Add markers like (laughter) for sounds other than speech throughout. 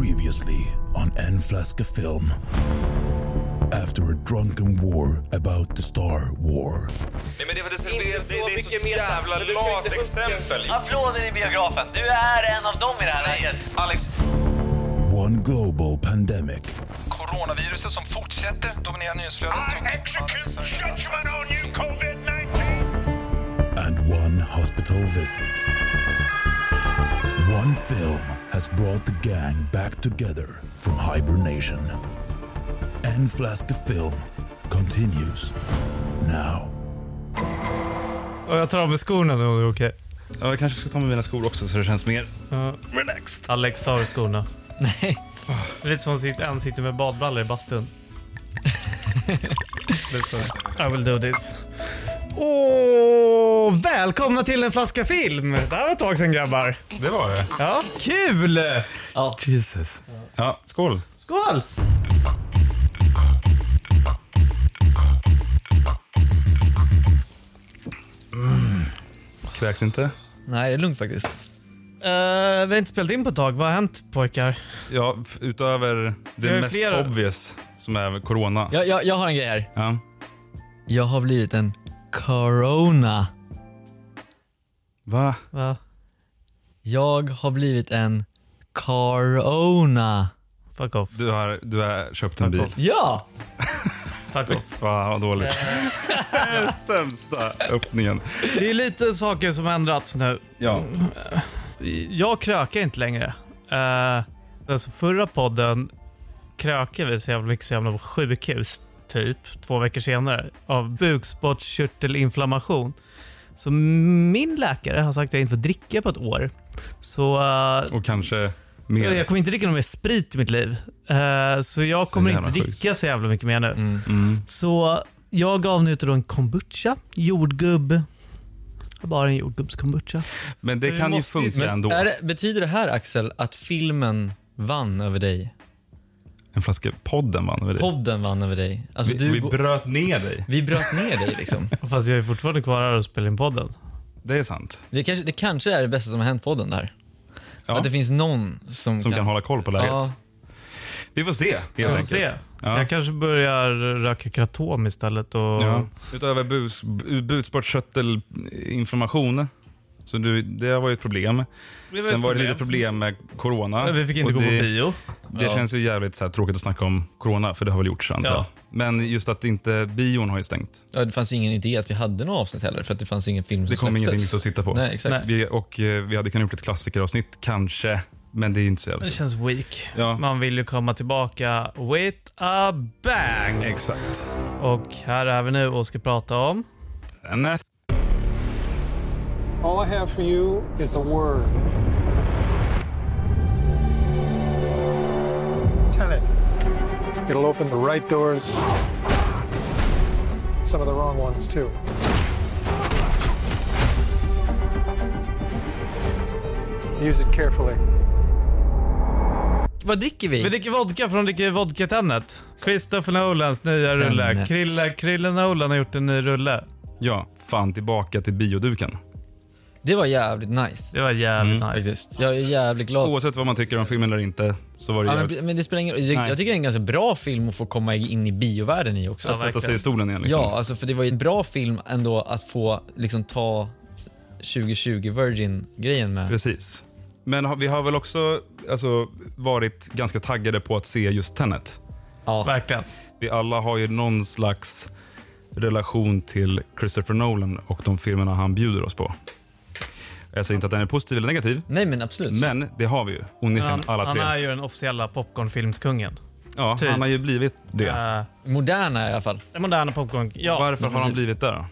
Previously on En Flaska Film. After a drunken war about the Star War. Nej, men det, det, det, det, det, det är mycket så jävla lat exempel. Applåder i biografen. Du är en av dem i det här läget. Alex, One global pandemic Coronaviruset som fortsätter dominera nyhetsflödet. execute judgment on you, COVID 19! and one hospital visit. One film has brought the gang back together from hibernation. En Flaska Film continues now. Och jag tar av mig skorna nu om det är okej. Ja, jag kanske ska ta med mina skor också så det känns mer Ja. relaxed. Alex tar av skorna. Nej. Det är lite som att en sitter med badbrallor i bastun. (laughs) I will do this. Åh, välkomna till en flaska film! Det här var ett tag sedan grabbar. Det var det. Ja, kul! Ja. Jesus. Ja, skål. Skål! Kräks inte? Nej, det är lugnt faktiskt. Uh, vi har inte spelat in på ett tag. Vad har hänt pojkar? Ja, utöver det mest flera- obvious som är corona. Jag, jag, jag har en grej här. Ja. Jag har blivit en corona. Va? Va? Jag har blivit en corona. Fuck off. Du har, du har köpt en bil. off. Ja! (laughs) Fuck off. Va, vad dåligt. (laughs) Sämsta öppningen. Det är lite saker som ändrats nu. Ja. Jag krökar inte längre. Uh, alltså förra podden krökade vi så jävla mycket så jävla på sjukhus, typ, två veckor senare, av bukspottkörtelinflammation. Så min läkare har sagt att jag inte får dricka på ett år. Så eh, Och kanske mer. jag kommer inte dricka någon mer sprit i mitt liv. Eh, så jag Så kommer inte sjukt. dricka så jävla mycket mer nu. Mm. Så jag avnjuter då en kombucha, jordgubb. Bara en jordgubbskombucha. Men det kan ju funka ändå. är det, betyder det här Axel att filmen vann över dig? En flaska podden vann över dig. Podden vann över dig? Alltså vi, du, vi bröt ner dig. vi bröt ner dig liksom. (laughs) Fast jag är fortfarande kvar här och spelar in podden. Det är sant. Det kanske, det kanske är det bästa som har hänt podden där. Ja. Att det finns någon som, Som kan hålla koll på läget. Ja, Vi får se, helt Jag får enkelt. se. Ja. Jag kanske börjar röka kratom istället och... Ja. Utöver bus, bu- bukspottkörtelinflammation. Så du, det var ju ett problem. Det Sen var det lite problem med corona. Vi fick inte Och gå det, på bio. Det Ja. känns ju jävligt så här, tråkigt att snacka om corona, för det har väl gjorts antar Ja. jag. Men just att inte bion har ju stängt. ja, det fanns ingen idé att vi hade något avsnitt heller för att det fanns ingen film som Det kom släpptes. ingenting att sitta på. Nej, exakt. Nej. Vi, och eh, vi hade kunnat gjort ett klassikeravsnitt, kanske. Men det är inte så jävla Det känns weak. Ja. Man vill ju komma tillbaka with a bang. Exakt. Och här är vi nu och ska prata om... Den är All I have for you is a word. Tenet. It'll open the right doors, some of the wrong ones, too. Use it carefully. Vad dricker vi? Vi dricker vodka från dricker vodka Tenet. Christopher Nolans nya rulle. Krille, Krille Nolan har gjort en ny rulle. Ja, fan tillbaka till bioduken. Det var jävligt nice. Det var jävligt Mm. nice. Faktiskt. Jag är jävligt glad. Oavsett vad man tycker om filmen eller inte, så var det Ja, jävligt... men, men det spelar ingen roll. Jag, Nej. jag tycker det är en ganska bra film att få komma in i biovärlden i också. Ja, att sätta sig i stolen igen liksom. Ja, alltså för det var ju en bra film ändå att få liksom ta 2020 Virgin-grejen med. Precis. Men har- vi har väl också alltså, varit ganska taggade på att se just Tenet. Ja. Verkligen. Vi alla har ju någon slags relation till Christopher Nolan och de filmerna han bjuder oss på. Jag säger inte att den är positiv eller negativ, Nej men absolut. men det har vi ju onekligen Han, alla han tre. är ju den officiella popcornfilmskungen. ja, typ. han har ju blivit det. Uh, Moderna i alla fall. den moderna popcorn. Ja, Varför har han blivit det då?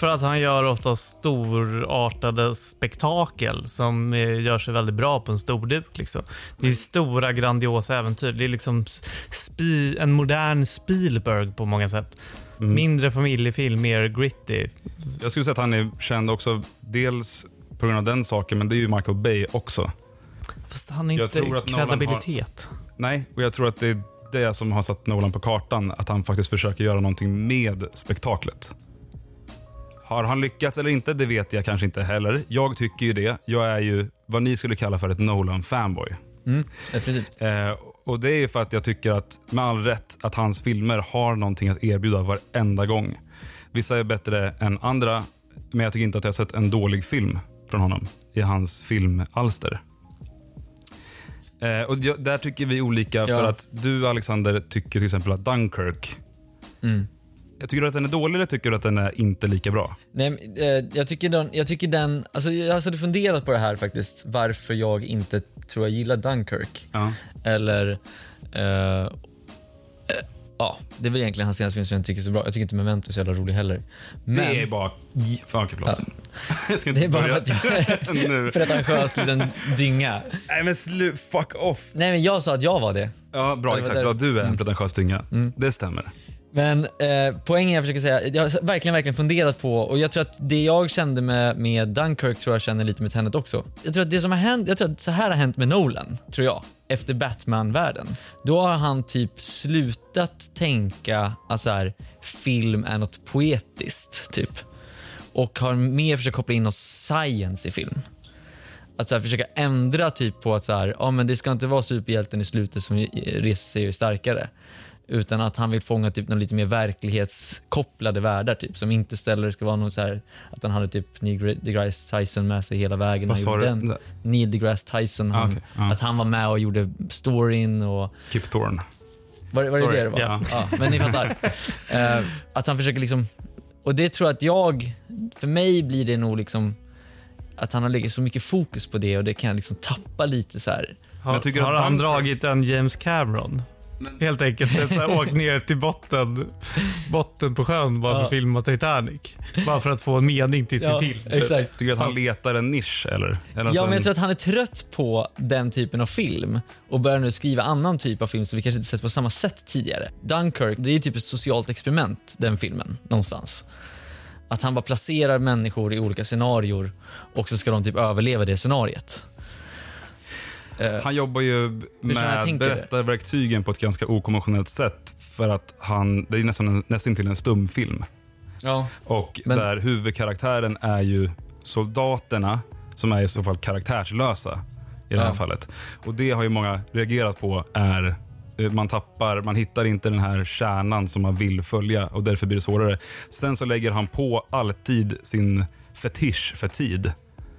för att han gör ofta storartade spektakel som eh, gör sig väldigt bra på en storduk. Liksom. Det är stora grandiosa äventyr. Det är liksom spi, en modern Spielberg på många sätt. Mm. Mindre familjefilm, mer gritty. Jag skulle säga att han är känd också, dels på grund av den saken, men det är ju Michael Bay också. Fast han är inte Nolan har- kredibilitet. Nej, och jag tror att det är det som har satt Nolan på kartan, att han faktiskt försöker göra någonting med spektaklet. Har han lyckats eller inte, det vet jag kanske inte heller. Jag tycker ju det. Jag är ju vad ni skulle kalla för ett Nolan-fanboy. Mm, definitivt. Eh, och det är ju för att jag tycker att, med all rätt, att hans filmer har någonting att erbjuda varenda gång. Vissa är bättre än andra, men jag tycker inte att jag har sett en dålig film från honom i hans filmalster. Eh, och jag- där tycker vi olika, för Ja. att du Alexander tycker till exempel att Dunkirk, Mm. jag tycker du att den är dålig eller tycker du att den är inte lika bra? Nej, eh, jag tycker den, jag tycker den, alltså jag har funderat på det här faktiskt, varför jag inte tror jag gillar Dunkirk. Ja. Eller, eh, ja, det är väl egentligen hans senaste film som jag inte tycker är så bra. Jag tycker inte Memento är så jävla rolig heller. Men, Det är bara... Okej, förlåt. (laughs) jag ska inte det är bara börja för att är (laughs) nu. (laughs) en pretentiös liten dynga. Nej men slu, fuck off. Nej, men jag sa att jag var det. Ja, bra. Exakt. Ja, du är en pretentiös dynga. Det stämmer. Men eh, poängen jag försöker säga, jag har verkligen, verkligen funderat på och jag tror att det jag kände med, med Dunkirk tror jag känner lite med Tenet också. Jag tror att det som har hänt, jag tror att så här har hänt med Nolan, tror jag, efter Batman-världen. Då har han typ slutat tänka att så här, film är något poetiskt, typ. Och har mer försökt koppla in något science i film. Att så här, försöka ändra typ på att så här, ja, men det ska inte vara superhjälten i slutet som reser sig och är starkare. Utan att han vill fånga typ någon lite mer verklighetskopplade världar typ. Som inte ställer ska vara något så här att han hade typ Neil deGrasse Tyson med sig hela vägen. Vad Han sa gjorde du? den. Neil deGrasse Tyson. Ah, Han, okej. Ja. Att han var med och gjorde storyn och Kip Thorne. var, var det Sorry. det det var? Ja. Ja, men ni fattar. (laughs) Eh, att han försöker liksom... Och det tror jag att jag... För mig blir det nog liksom att han har lagt så mycket fokus på det och det kan jag liksom tappa lite så här. Har, Jag tycker har att han dragit en James Cameron? Helt enkelt så här, åkt ner till botten, botten på sjön bara för Ja. att filma Titanic. Bara för att få en mening till sin film. typ. exakt. Tycker du att han letar en nisch eller? eller Ja, alltså men en- jag tror att han är trött på den typen av film och börjar nu skriva annan typ av film som vi kanske inte sett på samma sätt tidigare. Dunkirk, det är typ ett socialt experiment, den filmen, någonstans. Att han bara placerar människor i olika scenarier och så ska de typ överleva det scenariet. Eh, Han jobbar ju med berättarverktygen på ett ganska okonventionellt sätt. För att han, det är nästan, en, nästan till en stumfilm. ja. Och Men- där huvudkaraktären är ju soldaterna som är i så fall karaktärslösa i det här Ja. fallet. Och det har ju många reagerat på är eh, man tappar, man hittar inte den här kärnan som man vill följa och därför blir det svårare. Sen så lägger han på alltid sin fetisch för tid.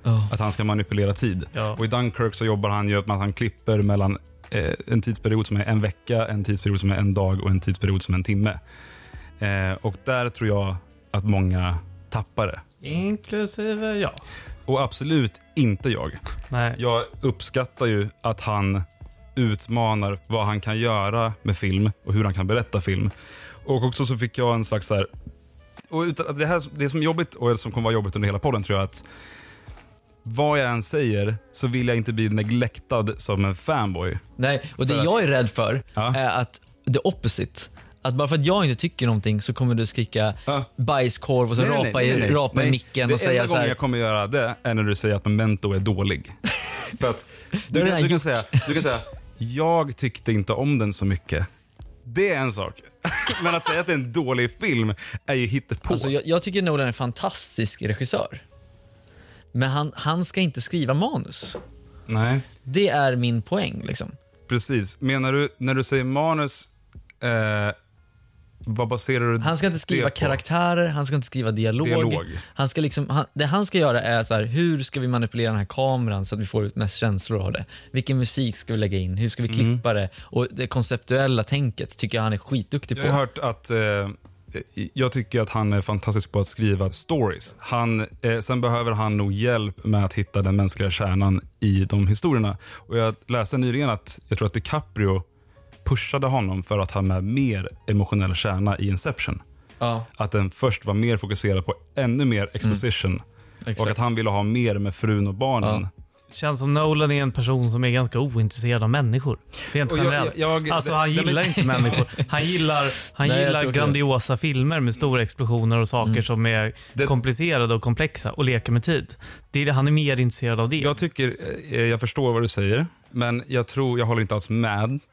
Ja. Att han ska manipulera tid. Ja. Och i Dunkirk så jobbar han ju att han klipper mellan eh, en tidsperiod som är en vecka, en tidsperiod som är en dag och en tidsperiod som är en timme. Eh, och där tror jag att många tappar det. Inklusive jag. Och absolut inte jag. Nej. Jag uppskattar ju att han utmanar vad han kan göra med film och hur han kan berätta film. Och också så fick jag en slags så här, och utan, att det, här, det som är jobbigt och som kommer vara jobbigt under hela podden tror jag att vad jag än säger så vill jag inte bli neglectad som en fanboy. Nej, och det För att- jag är rädd för Ja. är att the opposite. Att bara för att jag inte tycker någonting så kommer du skrika Ja. bajskorv och så Nej, rapa, nej, i, nej, nej. rapa i micken det och säga enda så gången här. jag kommer göra det är när du säger att Memento är dålig. (laughs) För att du, det kan, du, kan säga, du kan säga, jag tyckte inte om den så mycket. Det är en sak. Men att säga att det är en dålig film är ju hittepå. Alltså, jag, jag tycker Nolan är en fantastisk regissör. Men han, han ska inte skriva manus. Nej, Det är min poäng. Liksom. precis. Menar du, när du säger manus, eh, vad baserar du Han ska inte skriva det på? karaktärer, han ska inte skriva dialog. Dialog. Han ska liksom, han, det han ska göra är så här, hur ska vi manipulera den här kameran så att vi får ut mest känslor av det? Vilken musik ska vi lägga in? Hur ska vi Mm. klippa det? Och det konceptuella tänket tycker jag han är skitduktig på. Jag har hört att eh, jag tycker att han är fantastisk på att skriva stories. Han, eh, sen behöver han nog hjälp med att hitta den mänskliga kärnan i de historierna. Och jag läste nyligen att jag tror att DiCaprio pushade honom för att ha med mer emotionell kärna i Inception. Ja, Att den först var mer fokuserad på ännu mer exposition. Och exakt. att han ville ha mer med frun och barnen. Känns som Nolan är en person som är ganska ointresserad av människor. Rent jag- generellt. jag- jag- alltså han gillar men- inte människor. Han gillar, han Nej, gillar grandiosa filmer med stora explosioner och saker som är Det- komplicerade och komplexa och leker med tid. Det är det, han är mer intresserad av det. Jag tycker, eh, jag förstår vad du säger, men jag tror, jag håller inte alls med. (laughs)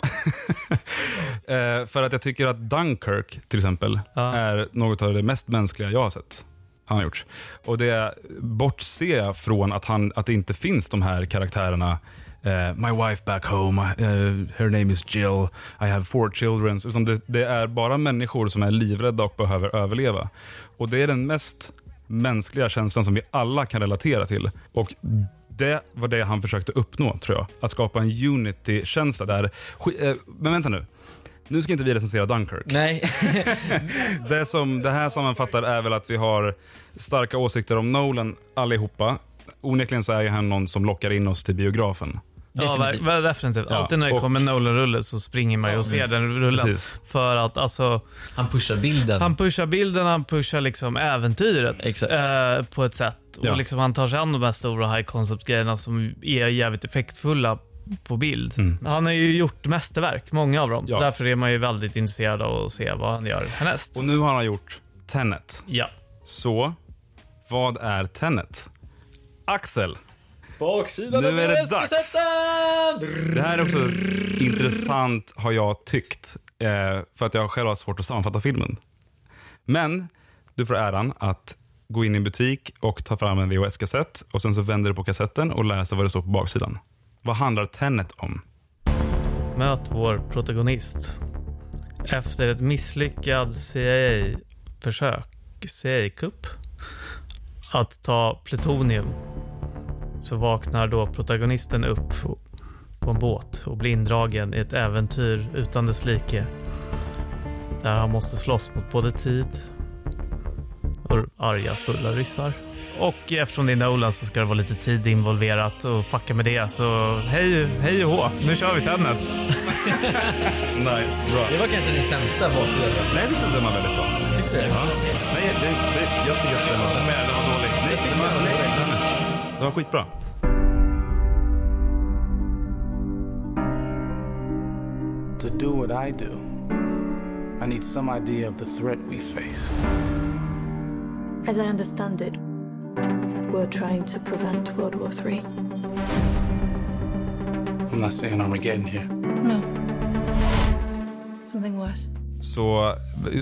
Eh, för att jag tycker att Dunkirk till exempel Ja. är något av det mest mänskliga jag har sett. Han har gjort. Och det bortser jag från att, han, att det inte finns de här karaktärerna Uh, My wife back home, uh, her name is Jill, I have four children. Utan det, det är bara människor som är livrädda och behöver överleva. Och Det är den mest mänskliga känslan som vi alla kan relatera till. Och Det var det han försökte uppnå, tror jag. Att skapa en unity-känsla där. Eh, men vänta nu. Nu ska inte vi recensera Dunkirk. Nej. (laughs) Det som det här sammanfattar är väl att vi har starka åsikter om Nolan allihopa. Onekligen så är ju han någon som lockar in oss till biografen. Ja, Definitivt. ver- definitivt. Ja, Alltid när det och- kommer Nolan-rulle så springer man ju och ser den rullen. Precis. För att alltså, Han pushar bilden. han pushar bilden, han pushar liksom äventyret Exakt. eh, på ett sätt. Ja. Och liksom han tar sig an de här stora high concept-grejerna som är jävligt effektfulla på bild. Han har ju gjort mästerverk, många av dem. Så Mm. Ja. därför är man ju väldigt intresserad av att se vad han gör härnäst. Och nu har han gjort Tenet. Ja. Så, vad är Tenet? Axel, Baksidan Nu är det dags. det här är också intressant har jag tyckt. Eh, för att jag själv har svårt att sammanfatta filmen. Men du får äran att gå in i en butik och ta fram en VHS-kassett och sen så vänder du på kassetten och läser vad det står på baksidan. Vad handlar Tenet om? Möt vår protagonist. Efter ett misslyckad CIA-försök, CIA-kupp, att ta plutonium så vaknar då protagonisten upp på en båt och blir indragen i ett äventyr utan dess like. Där han måste slåss mot både tid och arga fulla ryssar. Och eftersom det är Nolan så ska det vara lite tid involverat och fucka med det. Så hej, hej och hå, nu kör vi Tenet. (laughs) Nice, bra. Det var kanske din sämsta baksida. Nej, jag tyckte den var väldigt bra. Ja. Nej, det, det, jag tycker att den var... Men det var dåligt. Nej, den var, nej, nej, nej. Den var skitbra. To do what I do, I need some idea of the threat we face. As I understand it, we're trying to prevent World War III. I'm not saying Armageddon here. No. Something worse. Så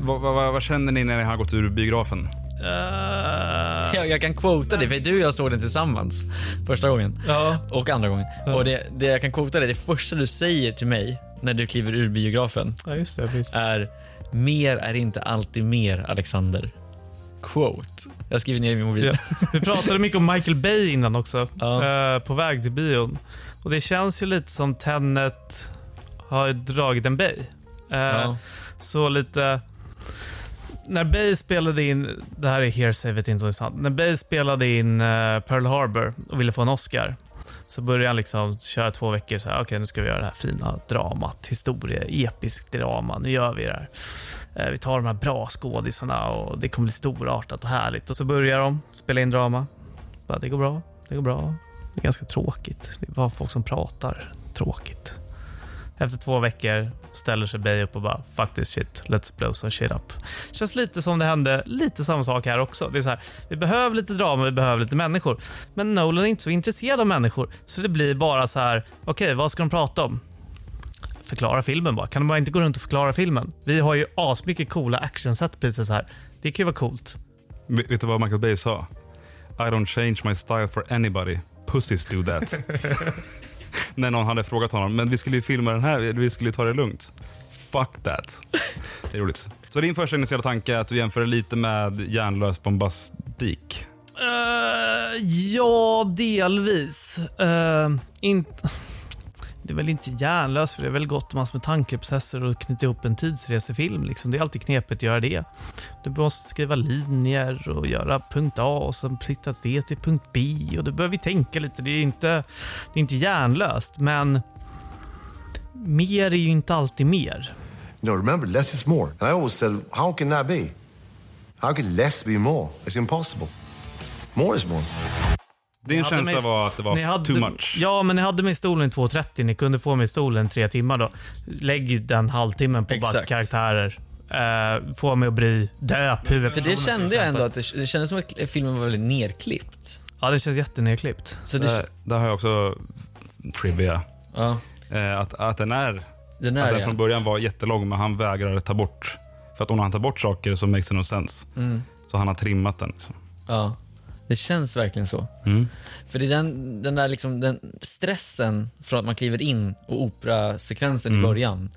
vad, vad, vad känner ni när ni har gått ur biografen? Uh, Jag, jag kan quota dig, för du och jag såg den tillsammans första gången. ja. Och andra gången. Och det, det jag kan quota dig, det första du säger till mig när du kliver ur biografen ja, just det. Är Mer är inte alltid mer, Alexander. Quote. Jag skriver ner i min mobil. Ja. Vi pratade mycket om Michael Bay innan också, Ja. eh, på väg till bion. Och det känns ju lite som Tenet har dragit en Bay. Eh, Ja. Så lite... När Bay spelade in, det här är hearsay, vet inte om det är sant. När Bay spelade in eh, Pearl Harbor och ville få en Oscar så började han liksom köra två veckor så här, okej nu ska vi göra det här fina dramat, historia, episkt drama, nu gör vi det här. Eh, vi tar de här bra skådisarna och det kommer bli storartat och härligt. Och så börjar de spela in drama. Bara, det går bra, det går bra. Det är ganska tråkigt. Det är bara folk som pratar. Tråkigt. Efter två veckor ställer sig Bay upp och bara “fuck this shit, let's blow some shit up”. Känns lite som det hände lite samma sak här också. Det är så här, vi behöver lite drama, vi behöver lite människor. Men Nolan är inte så intresserad av människor. Så det blir bara så här, okej vad ska de prata om? Förklara filmen bara. Kan de bara inte gå runt och förklara filmen? Vi har ju asmycket coola action set pieces här. Det kan ju vara coolt. Vet du vad Michael Bay sa? I don't change my style for anybody. Pussies do that. (laughs) När någon hade frågat honom, men vi skulle ju filma den här, vi skulle ju ta det lugnt. Fuck that. Det är roligt. Så din första initiala tanke är att du jämför lite med hjärnlös bombastik? Eh, ja, delvis. Uh, in... Det är väl inte hjärnlöst, för det är väl gott massor med tankeprocesser och knyta ihop en tidsresefilm. Liksom. Det är alltid knepigt att göra det. Du måste skriva linjer och göra punkt A och sen flytta C till punkt B. Och Du behöver tänka lite. Det är inte, det är inte hjärnlöst, men mer är ju inte alltid mer. You know, remember, less is more. And I always said, how can that be? How can less be more? It's impossible. More is more. Din Ni känsla mig- var att det var hade, too much? Ja, men ni hade mig i stolen i 2.30. Ni kunde få mig i stolen tre timmar då. Lägg den halvtimmen på bara karaktärer. Uh, få mig att bry. Döp För det kände jag ändå att det, det kändes som att filmen var väldigt nerklippt. Ja, det känns jättenedklippt. Så det, Där, där har jag också trivia. ja, Eh, att, att den är, den att är den från början var jättelång, men han vägrar ta bort. För att om han tar bort saker så makes it no sense. Mm. Så han har trimmat den. Liksom. ja. Det känns verkligen så. Mm. För det är den, den där liksom, den stressen från att man kliver in och operasekvensen i Mm. början.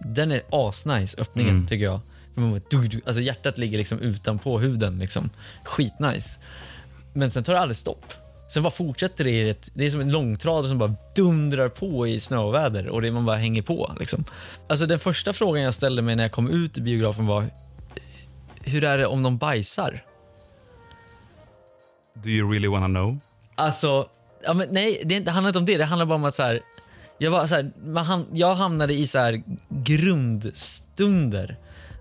Den är asnice, öppningen, Mm. tycker jag. För man bara, du, du, alltså hjärtat ligger liksom utanpå huden. Liksom. Skitnice. Men sen tar det aldrig stopp. Sen bara fortsätter det i ett, det är som en långtradare som bara dundrar på i snöväder och det man bara hänger på. Liksom. Alltså den första frågan jag ställde mig när jag kom ut i biografen var, hur är det om de bajsar? Do you really wanna know? Alltså, ja, men nej, det, inte- det handlar inte om det. Det handlar bara om att så här, jag, var, så här, man, jag hamnade i så här grundstunder.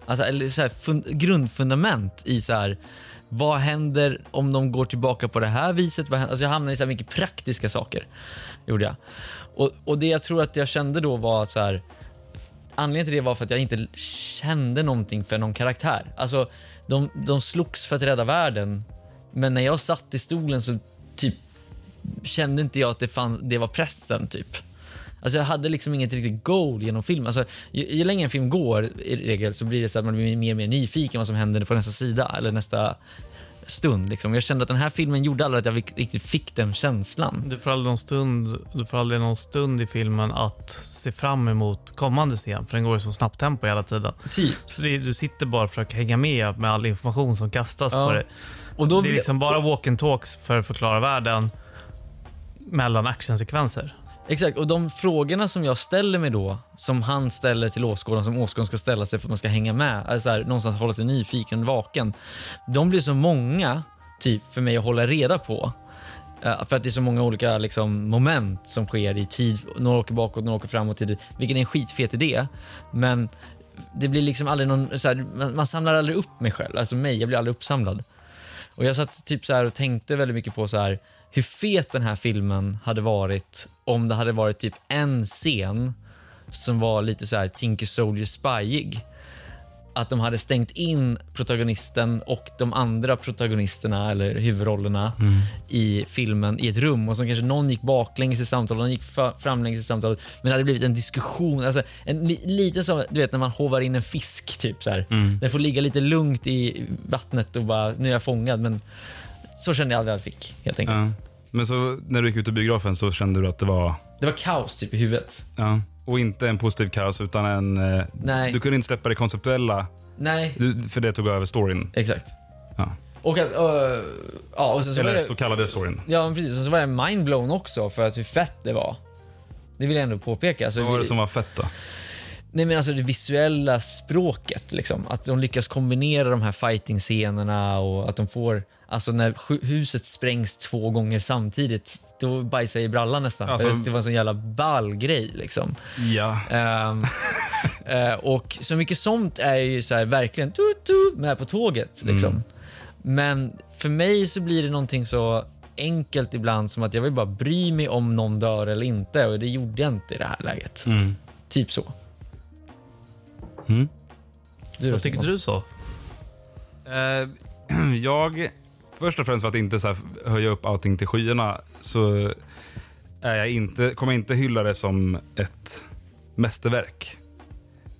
Alltså, eller så här, fun, grundfundament i så här, vad händer om de går tillbaka på det här viset? Vad händer? Alltså, jag hamnade i så här mycket praktiska saker. Gjorde jag. Och, och det jag tror att jag kände då var att så här, Anledningen till det var för att jag inte kände någonting för någon karaktär. Alltså, de, de slogs för att rädda världen, men när jag satt i stolen så typ kände inte jag att det, fann, det var pressen. typ. Alltså jag hade liksom inget riktigt goal genom filmen. Alltså, ju, ju längre en film går i regel så blir det så att man blir mer och mer nyfiken vad som händer på nästa sida eller nästa stund. Liksom. Jag kände att den här filmen gjorde aldrig att jag riktigt fick den känslan. Du får aldrig någon stund, du får aldrig någon stund i filmen att se fram emot kommande scen, för den går i så snabbt tempo hela tiden. Typ. Så det, du sitter bara och försöker hänga med med all information som kastas Ja. på dig. Och då det är liksom bara walk and talks för att förklara världen mellan actionsekvenser. Exakt, och de frågorna som jag ställer mig då, som han ställer till åskådaren, som åskådaren ska ställa sig för att man ska hänga med, alltså här, någonstans hålla sig nyfiken, vaken. De blir så många, typ, för mig att hålla reda på. Eh, för att det är så många olika liksom, moment som sker i tid. Några åker bakåt, några åker framåt. tid, Vilken är en skitfet idé. Men det blir liksom aldrig någon, så här, man, man samlar aldrig upp mig själv, alltså mig, jag blir aldrig uppsamlad. Och jag satt typ så här och tänkte väldigt mycket på så här hur fet den här filmen hade varit om det hade varit typ en scen som var lite så här Tinker Soldier spyig. Att de hade stängt in protagonisten och de andra protagonisterna eller huvudrollerna i filmen i ett rum och så kanske någon gick baklänges i samtalet, någon gick framlänges i samtalet. Men det hade blivit en diskussion, alltså en li- lite som du vet när man hovar in en fisk typ så här. Mm. Den får ligga lite lugnt i vattnet och bara, nu är jag fångad. Men så kände jag aldrig att jag fick helt enkelt. Ja. Men så när du gick ut ur biografen så kände du att det var... Det var kaos typ i huvudet. Ja. Och inte en positiv kaos utan en... eh, Nej. Du kunde inte släppa det konceptuella, Nej, du, för det tog över storyn. exakt. Ja. Och att, uh, ja och sen så var Eller så kallade storyn. Ja men precis, och så var jag mindblown också för att hur fett det var. Det vill jag ändå påpeka. Alltså, Vad var det vi- som var fett då? Nej men alltså det visuella språket liksom. Att de lyckas kombinera de här fighting-scenerna och att de får, alltså när huset sprängs två gånger samtidigt, då bajsar jag i brallan nästan. Alltså- För det var en sån jävla ball grej liksom. Ja. Ehm, (laughs) eh, och så mycket sånt är ju så här, verkligen tu, tu, med på tåget. Liksom. Mm. Men för mig så blir det någonting så enkelt ibland som att jag vill bara bry mig om någon dör eller inte och det gjorde jag inte i det här läget. Mm. Typ så. Mm. Vad tycker Simon? du så? Eh, (clears throat) jag, först och främst för att inte så höja upp allting till skyarna, så är jag inte, kommer jag inte hylla det som ett mästerverk.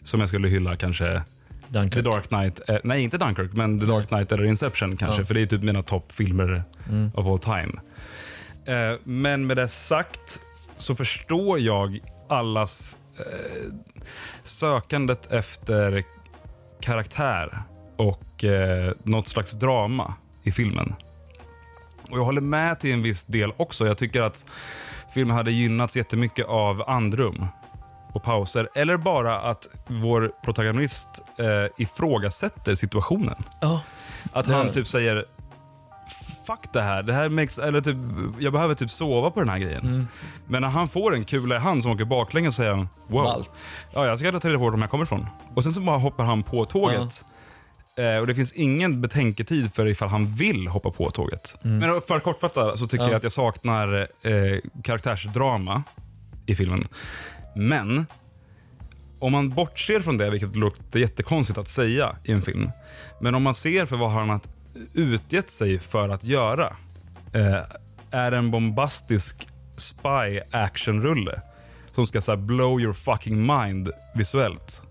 Som jag skulle hylla kanske Dunkirk. The Dark Knight. Eh, nej, inte Dunkirk, men The Dark Knight eller Inception kanske. Ja. För det är typ mina toppfilmer Mm. of all time. Eh, men med det sagt så förstår jag allas eh, sökandet efter karaktär och eh, något slags drama i filmen. Och Jag håller med till en viss del också. Jag tycker att filmen hade gynnats jättemycket av andrum och pauser. Eller bara att vår protagonist eh, ifrågasätter situationen. Ja. Att han typ säger Fuck det här, det här makes, eller typ, jag behöver typ sova på den här grejen. Mm. Men när han får en kula i hand som åker baklänges säger han wow. Ja, jag ska ta reda på var de här kommer ifrån. Och sen så bara hoppar han på tåget. Eh, och det finns ingen betänketid för ifall han vill hoppa på tåget. Men för att kortfatta så tycker Mm. Ja. jag att jag saknar eh, karaktärsdrama i filmen. Men om man bortser från det, vilket låter jättekonstigt att säga i en film. Men om man ser för vad han har utgett sig för att göra. Eh, är en bombastisk spy action-rulle. Som ska så blow your fucking mind visuellt.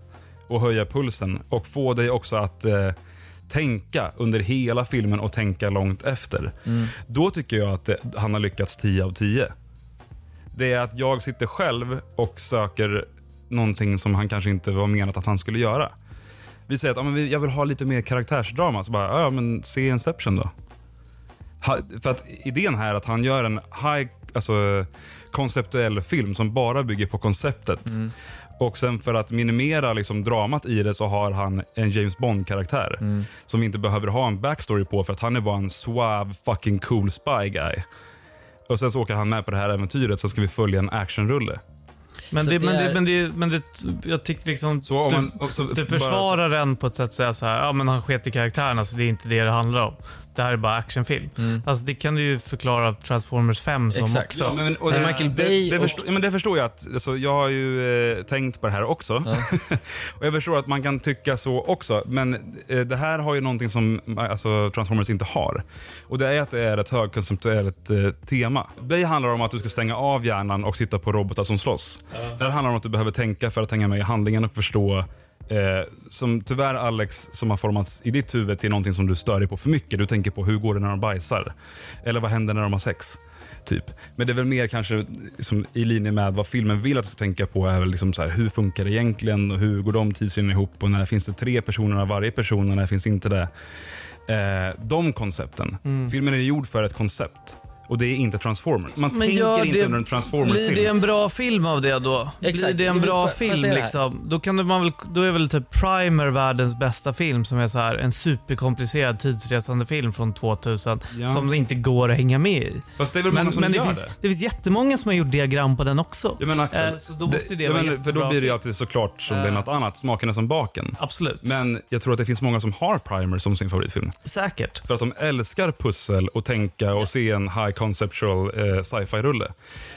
Och höja pulsen och få dig också att eh, tänka under hela filmen och tänka långt efter. Mm. Då tycker jag att det, han har lyckats 10 av 10. Det är att jag sitter själv och söker någonting som han kanske inte var menat att han skulle göra. Vi säger att ja, men jag vill ha lite mer karaktärsdrama, så bara, ja men se Inception då. Ha, för att idén här är att han gör en high, alltså konceptuell film som bara bygger på konceptet. Och sen för att minimera liksom dramat i det så har han en James Bond-karaktär. Som vi inte behöver ha en backstory på för att han är bara en suave fucking cool spy guy. Och sen så åker han med på det här äventyret så ska vi följa en actionrulle. Men det, det men, är- det, men, det, men det, jag tycker liksom... Så du, man också du bara- försvarar den på ett sätt att säga så här, ja men han sket i karaktärerna så det är inte det det handlar om. Det här är bara actionfilm. Alltså det kan du ju förklara Transformers 5 som Exakt. också. Ja, men, och Men det, Michael Bay det, och- förstår, ja, men det förstår jag att, alltså, jag har ju eh, tänkt på det här också. (laughs) och jag förstår att man kan tycka så också. Men eh, det här har ju någonting som alltså, Transformers inte har. Och det är att det är ett högkonceptuellt eh, tema. Bay handlar om att du ska stänga av hjärnan och titta på robotar som slåss. Det här handlar om att du behöver tänka för att hänga med i handlingen och förstå Eh, som tyvärr Alex, som har formats i ditt huvud till någonting som du stör dig på för mycket. Du tänker på hur går det när de bajsar? Eller vad händer när de har sex? Typ. Men det är väl mer kanske liksom, i linje med vad filmen vill att du ska tänka på. är väl liksom så här, Hur funkar det egentligen? Och hur går de tidslinjerna ihop? Och när finns det tre personer av varje person och när finns inte det? Eh, de koncepten. Filmen är gjord för ett koncept. Och det är inte Transformers. Man tänker gör inte det- under en Transformers-film. Blir det en bra film av det då? Exakt. Blir det en bra jag film det liksom? Då, kan det, man väl, då är väl typ Primer världens bästa film som är så här en superkomplicerad tidsresande film från 2000 Ja. som det inte går att hänga med i. Fast det är väl många som det, gör finns, det. det finns jättemånga som har gjort diagram på den också. Jag menar Axel, Eh, så då måste det jag vara menar, För då blir det ju alltid såklart som det är något annat. Smaken är som baken. Absolut. Men jag tror att det finns många som har Primer som sin favoritfilm. Säkert. För att de älskar pussel och tänka och se en high conceptual eh, sci-fi-rulle.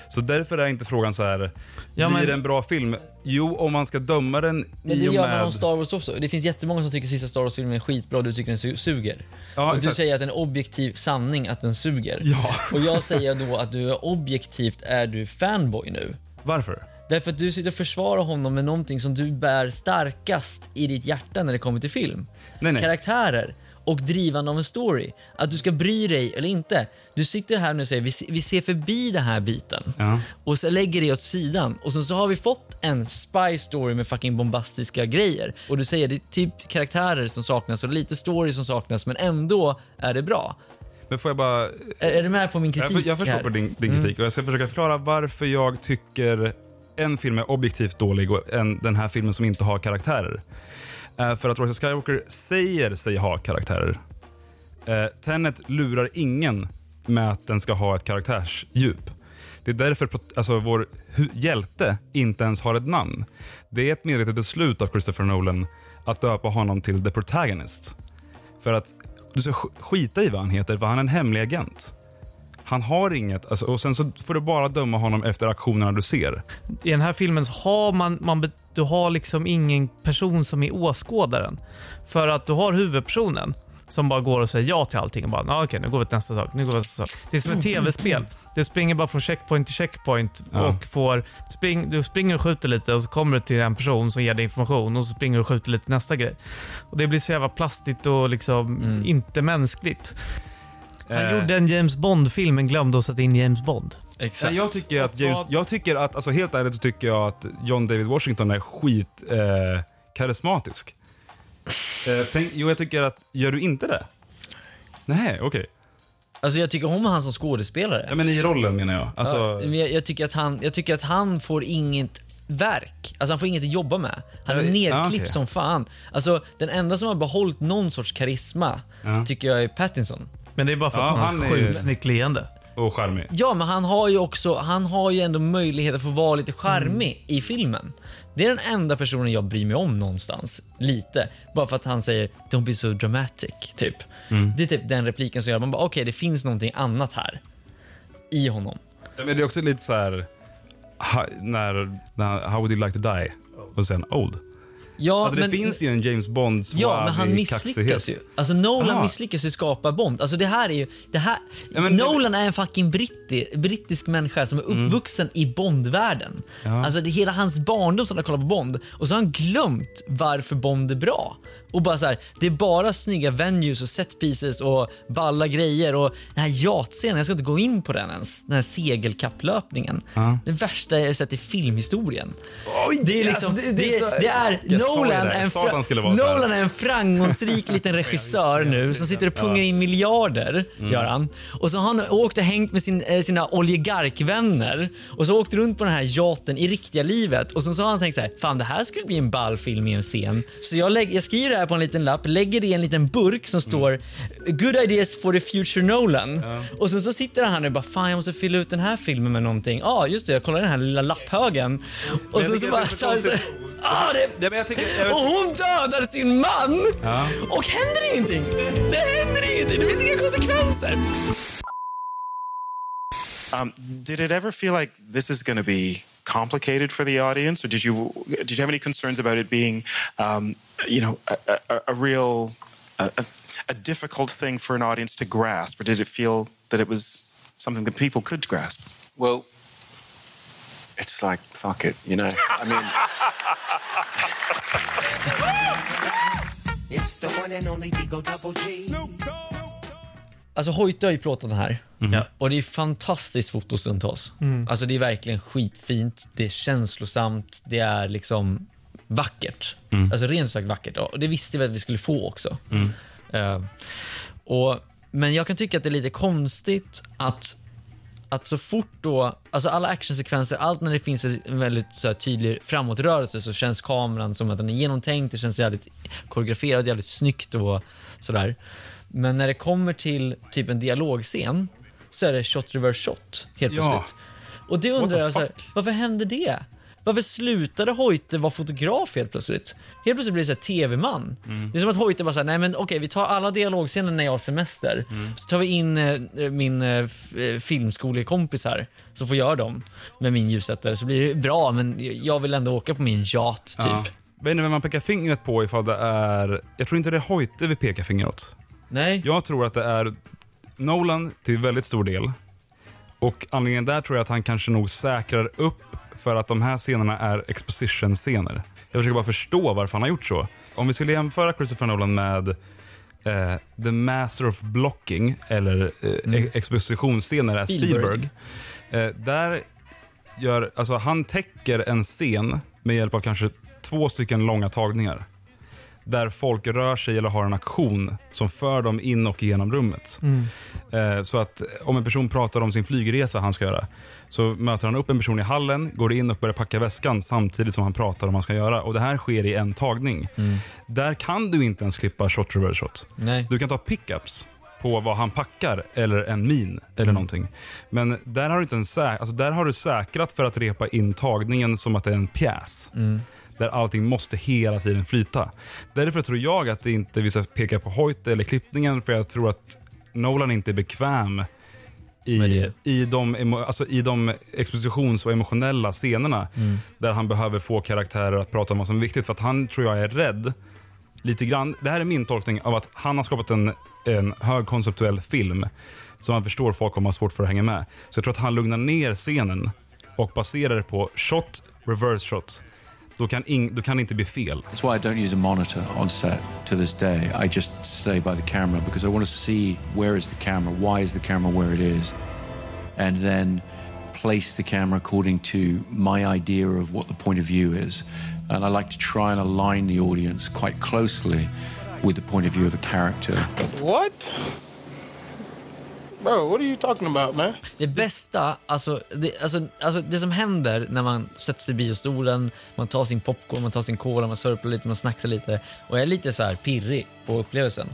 Så därför är inte frågan så här, Ja, blir men- det en bra film? Jo, om man ska döma den Men det i och gör man med... om Star Wars också. Det finns jättemånga som tycker sista Star Wars-filmen är skitbra och du tycker den su- suger. Ja, och du säger att det är en objektiv sanning att den suger. Ja. (laughs) Och jag säger då att du är objektivt är du fanboy nu. Varför? Därför att du sitter och försvarar honom med någonting som du bär starkast i ditt hjärta när det kommer till film. Nej, nej. Karaktärer och drivande av en story. Att du ska bry dig eller inte. Du sitter här nu och säger vi, vi ser förbi den här biten Ja. och så lägger det åt sidan och sen så har vi fått en spy story med fucking bombastiska grejer och du säger det är typ karaktärer som saknas och lite story som saknas men ändå är det bra. Men får jag bara... Är, är du med på min Jag, kritik jag förstår här? på din, din kritik och jag ska försöka förklara varför jag tycker en film är objektivt dålig och en, den här filmen som inte har karaktärer. Eh, för att Rise of Skywalker säger sig ha karaktärer. Eh, Tenet lurar ingen med att den ska ha ett karaktärsdjup. Det är därför alltså, vår hjälte inte ens har ett namn. Det är ett medvetet beslut av Christopher Nolan att döpa honom till The Protagonist. För att du ska skita i vad han heter, för han är en hemlig agent. Han har inget, alltså, och sen så får du bara döma honom efter aktionerna du ser. I den här filmen har man, man du har liksom ingen person som är åskådaren. För att du har huvudpersonen som bara går och säger ja till allting och bara ah, okej nu går vi till nästa sak, nu går vi nästa sak. Det är som ett tv-spel. Du springer bara från checkpoint till checkpoint Ja. och får, spring, du springer och skjuter lite och så kommer du till en person som ger dig information och så springer du och skjuter lite nästa grej. Och Det blir så jävla plastigt och liksom inte mänskligt. Han Eh, gjorde en James Bond-film men glömde att sätta in James Bond. Exakt. Jag tycker att, James, jag tycker att, alltså helt ärligt så tycker jag att John David Washington är skit eh, karismatisk. Eh, tänk, jo, jag tycker att, gör du inte det? Nej, okej. Alltså jag tycker om han som skådespelare. Ja, men i rollen menar jag. Alltså, Ja, men jag, jag, tycker att han, jag tycker att han får inget verk. Alltså han får inget att jobba med. Han är Ja, nerklippt okej. som fan. Alltså den enda som har behållit någon sorts karisma Ja. tycker jag är Pattinson. Men det är bara för att Ja, han han har är ett ju- sjukt snyggt leende. och charmig. Ja, men han har ju också, han har ju ändå möjlighet att få vara lite charmig i filmen. Det är den enda personen jag bryr mig om någonstans. Lite. Bara för att han säger “Don't be so dramatic”, typ. Det är typ den repliken som gör att man bara okej, det finns någonting annat här. I honom. Ja, men det är också lite så här, när, när, how would you like to die? Och sen old. Ja, alltså det men- finns ju en James bond Ja, men han misslyckas ju. Alltså Nolan Ah. misslyckas ju skapa Bond. Alltså det här är ju... Det här, Ja, men- Nolan är en fucking britti, brittisk människa som är Mm. uppvuxen i Bond-världen. Alltså det är hela hans barndom som han har kollat på Bond. Och så har han glömt varför Bond är bra. Och bara så här, det är bara snygga venues och set pieces och balla grejer och den här yahtscenen, jag ska inte gå in på den ens. Den här segelkapplöpningen. Det värsta jag sett i filmhistorien. det är liksom, alltså, det, det- det är det är Nolan det, är en, så. Nolan är en framgångsrik (laughs) liten regissör nu som sitter och pungar in miljarder, Mm. gör han. Och så har han åkt och hängt med sin, eh, sina oligarkvänner och så åkt runt på den här yachten i riktiga livet och sen så har han tänkt så här, fan det här skulle bli en ball film i en scen. Så jag, lägg, jag skriver det här på en liten lapp, lägger det i en liten burk som står “Good ideas for the future Nolan”. Och sen så sitter han och bara, fan jag måste fylla ut den här filmen med någonting. Ja, ah, just det, jag kollar den här lilla lapphögen. Och sen så tycker bara, det så, så, ah, det, Ja, men jag tycker, (laughs) och hon dödar sin man! Ja. Och händer ingenting! Det händer ingenting, det finns inga konsekvenser. Um, did it ever feel like this is going to be complicated for the audience, or did you did you have any concerns about it being, um, you know, a, a, a real a, a, a difficult thing for an audience to grasp, or did it feel that it was something that people could grasp? Well, it's like, fuck it, you know? I mean, (laughs) It's the one and only Digo Double G. Alltså Hoyte har ju plåtat den här. Ja. Och det är fantastiskt foto stundtals. Mm. Alltså det är verkligen skitfint, det är känslosamt, det är liksom vackert. Alltså rent sagt vackert. Och det visste vi att vi skulle få också. Eh, och, men jag kan tycka att det är lite konstigt att att så fort då, alltså alla actionsekvenser, allt när det finns en väldigt så här, tydlig framåtrörelse så känns kameran som att den är genomtänkt, det känns jävligt koreograferat, jävligt snyggt och sådär. Men när det kommer till typ en dialogscen så är det shot reverse shot helt Ja. plötsligt. Och det undrar jag, så här, varför hände det? Varför slutade Hoyte vara fotograf helt plötsligt? Helt plötsligt blir det tv-man. Mm. Det är som att Hoyte var såhär, nej men okej vi tar alla dialogscener när jag har semester. Mm. Så tar vi in eh, min eh, eh, filmskolekompis här, så får göra dem med min ljussättare. Så blir det bra, men jag vill ändå åka på min yacht typ. Ja. Vet inte vem man pekar fingret på ifall det är... Jag tror inte det är Hoyte vi pekar finger åt. Nej. Jag tror att det är Nolan till väldigt stor del. Och anledningen där tror jag att han kanske nog säkrar upp för att de här scenerna är exposition-scener. Jag försöker bara förstå varför han har gjort så. Om vi skulle jämföra Christopher Nolan med eh, The Master of Blocking, eller eh, Mm. expositionsscener är Spielberg. Spielberg. Eh, där gör, alltså han täcker en scen med hjälp av kanske två stycken långa tagningar. Där folk rör sig eller har en aktion som för dem in och igenom rummet. Mm. Eh, Så att om en person pratar om sin flygresa han ska göra, så möter han upp en person i hallen, går in och börjar packa väskan samtidigt som han pratar om vad han ska göra. Och Det här sker i en tagning. Mm. Där kan du inte ens klippa shot reverse shot. Nej. Du kan ta pickups på vad han packar eller en min eller Mm. någonting. Men där har, du inte en sä- alltså där har du säkrat för att repa in tagningen som att det är en pjäs. Mm. Där allting måste hela tiden flyta. Därför tror jag att det inte vi ska peka på Hoyt eller klippningen för jag tror att Nolan inte är bekväm i, i, de, alltså i de expositions och emotionella scenerna Mm. där han behöver få karaktärer att prata om vad som är viktigt. För att han tror jag är rädd lite grann. Det här är min tolkning av att han har skapat en, en högkonceptuell film som han förstår folk kommer ha svårt för att hänga med. Så jag tror att han lugnar ner scenen och baserar det på shot, reverse shot. Då kan, ing, då kan det inte bli fel. That's why I don't use a monitor on set to this day. I just stay by the camera because I want to see where is the camera, why is the camera where it is, and then place the camera according to my idea of what the point of view is. And I like to try and align the audience quite closely with the point of view of a character. What? Bro, what are you talking about, man? Det bästa, alltså det, alltså, alltså det som händer när man sätter sig i biostolen, man tar sin popcorn, man tar sin cola, man sörplar lite, man snacksar lite och är lite så här pirrig på upplevelsen.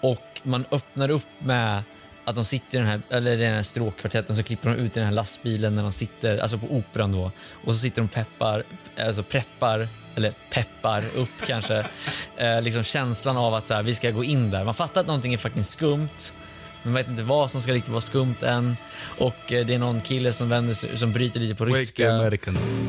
Och man öppnar upp med att de sitter i den här, eller den här stråkkvartetten, så klipper de ut i den här lastbilen när de sitter, alltså på operan då, och så sitter de peppar, alltså preppar, eller peppar upp kanske, (laughs) eh, liksom känslan av att så här, vi ska gå in där. Man fattar att någonting är fucking skumt, man vet inte vad som ska riktigt vara skumt än. Och eh, det är någon kille som vänder sig, som bryter lite på Wake ryska. Americans.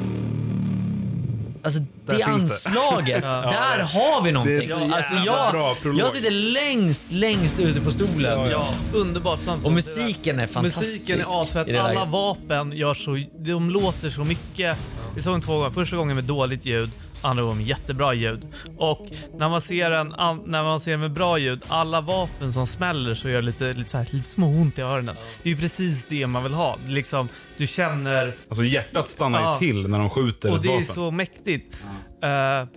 Alltså Där det finns det. anslaget, (laughs) Ja. där har vi någonting. Det är så alltså jag, bra prolog. jag sitter längst, längst ute på stolen. Ja, underbart. Samt Och musiken är där. fantastisk Musiken är asfett. Alla läget. vapen gör så, de låter så mycket. Vi såg den två gånger. Första gången med dåligt ljud, andra gången med jättebra ljud. Och när man ser en an- när man ser den med bra ljud, alla vapen som smäller så gör lite, lite, så här, lite små ont i öronen. Det är ju precis det man vill ha. Liksom, du känner... Alltså hjärtat stannar Ja. ju till när de skjuter Och det är vapen. så mäktigt. Eh,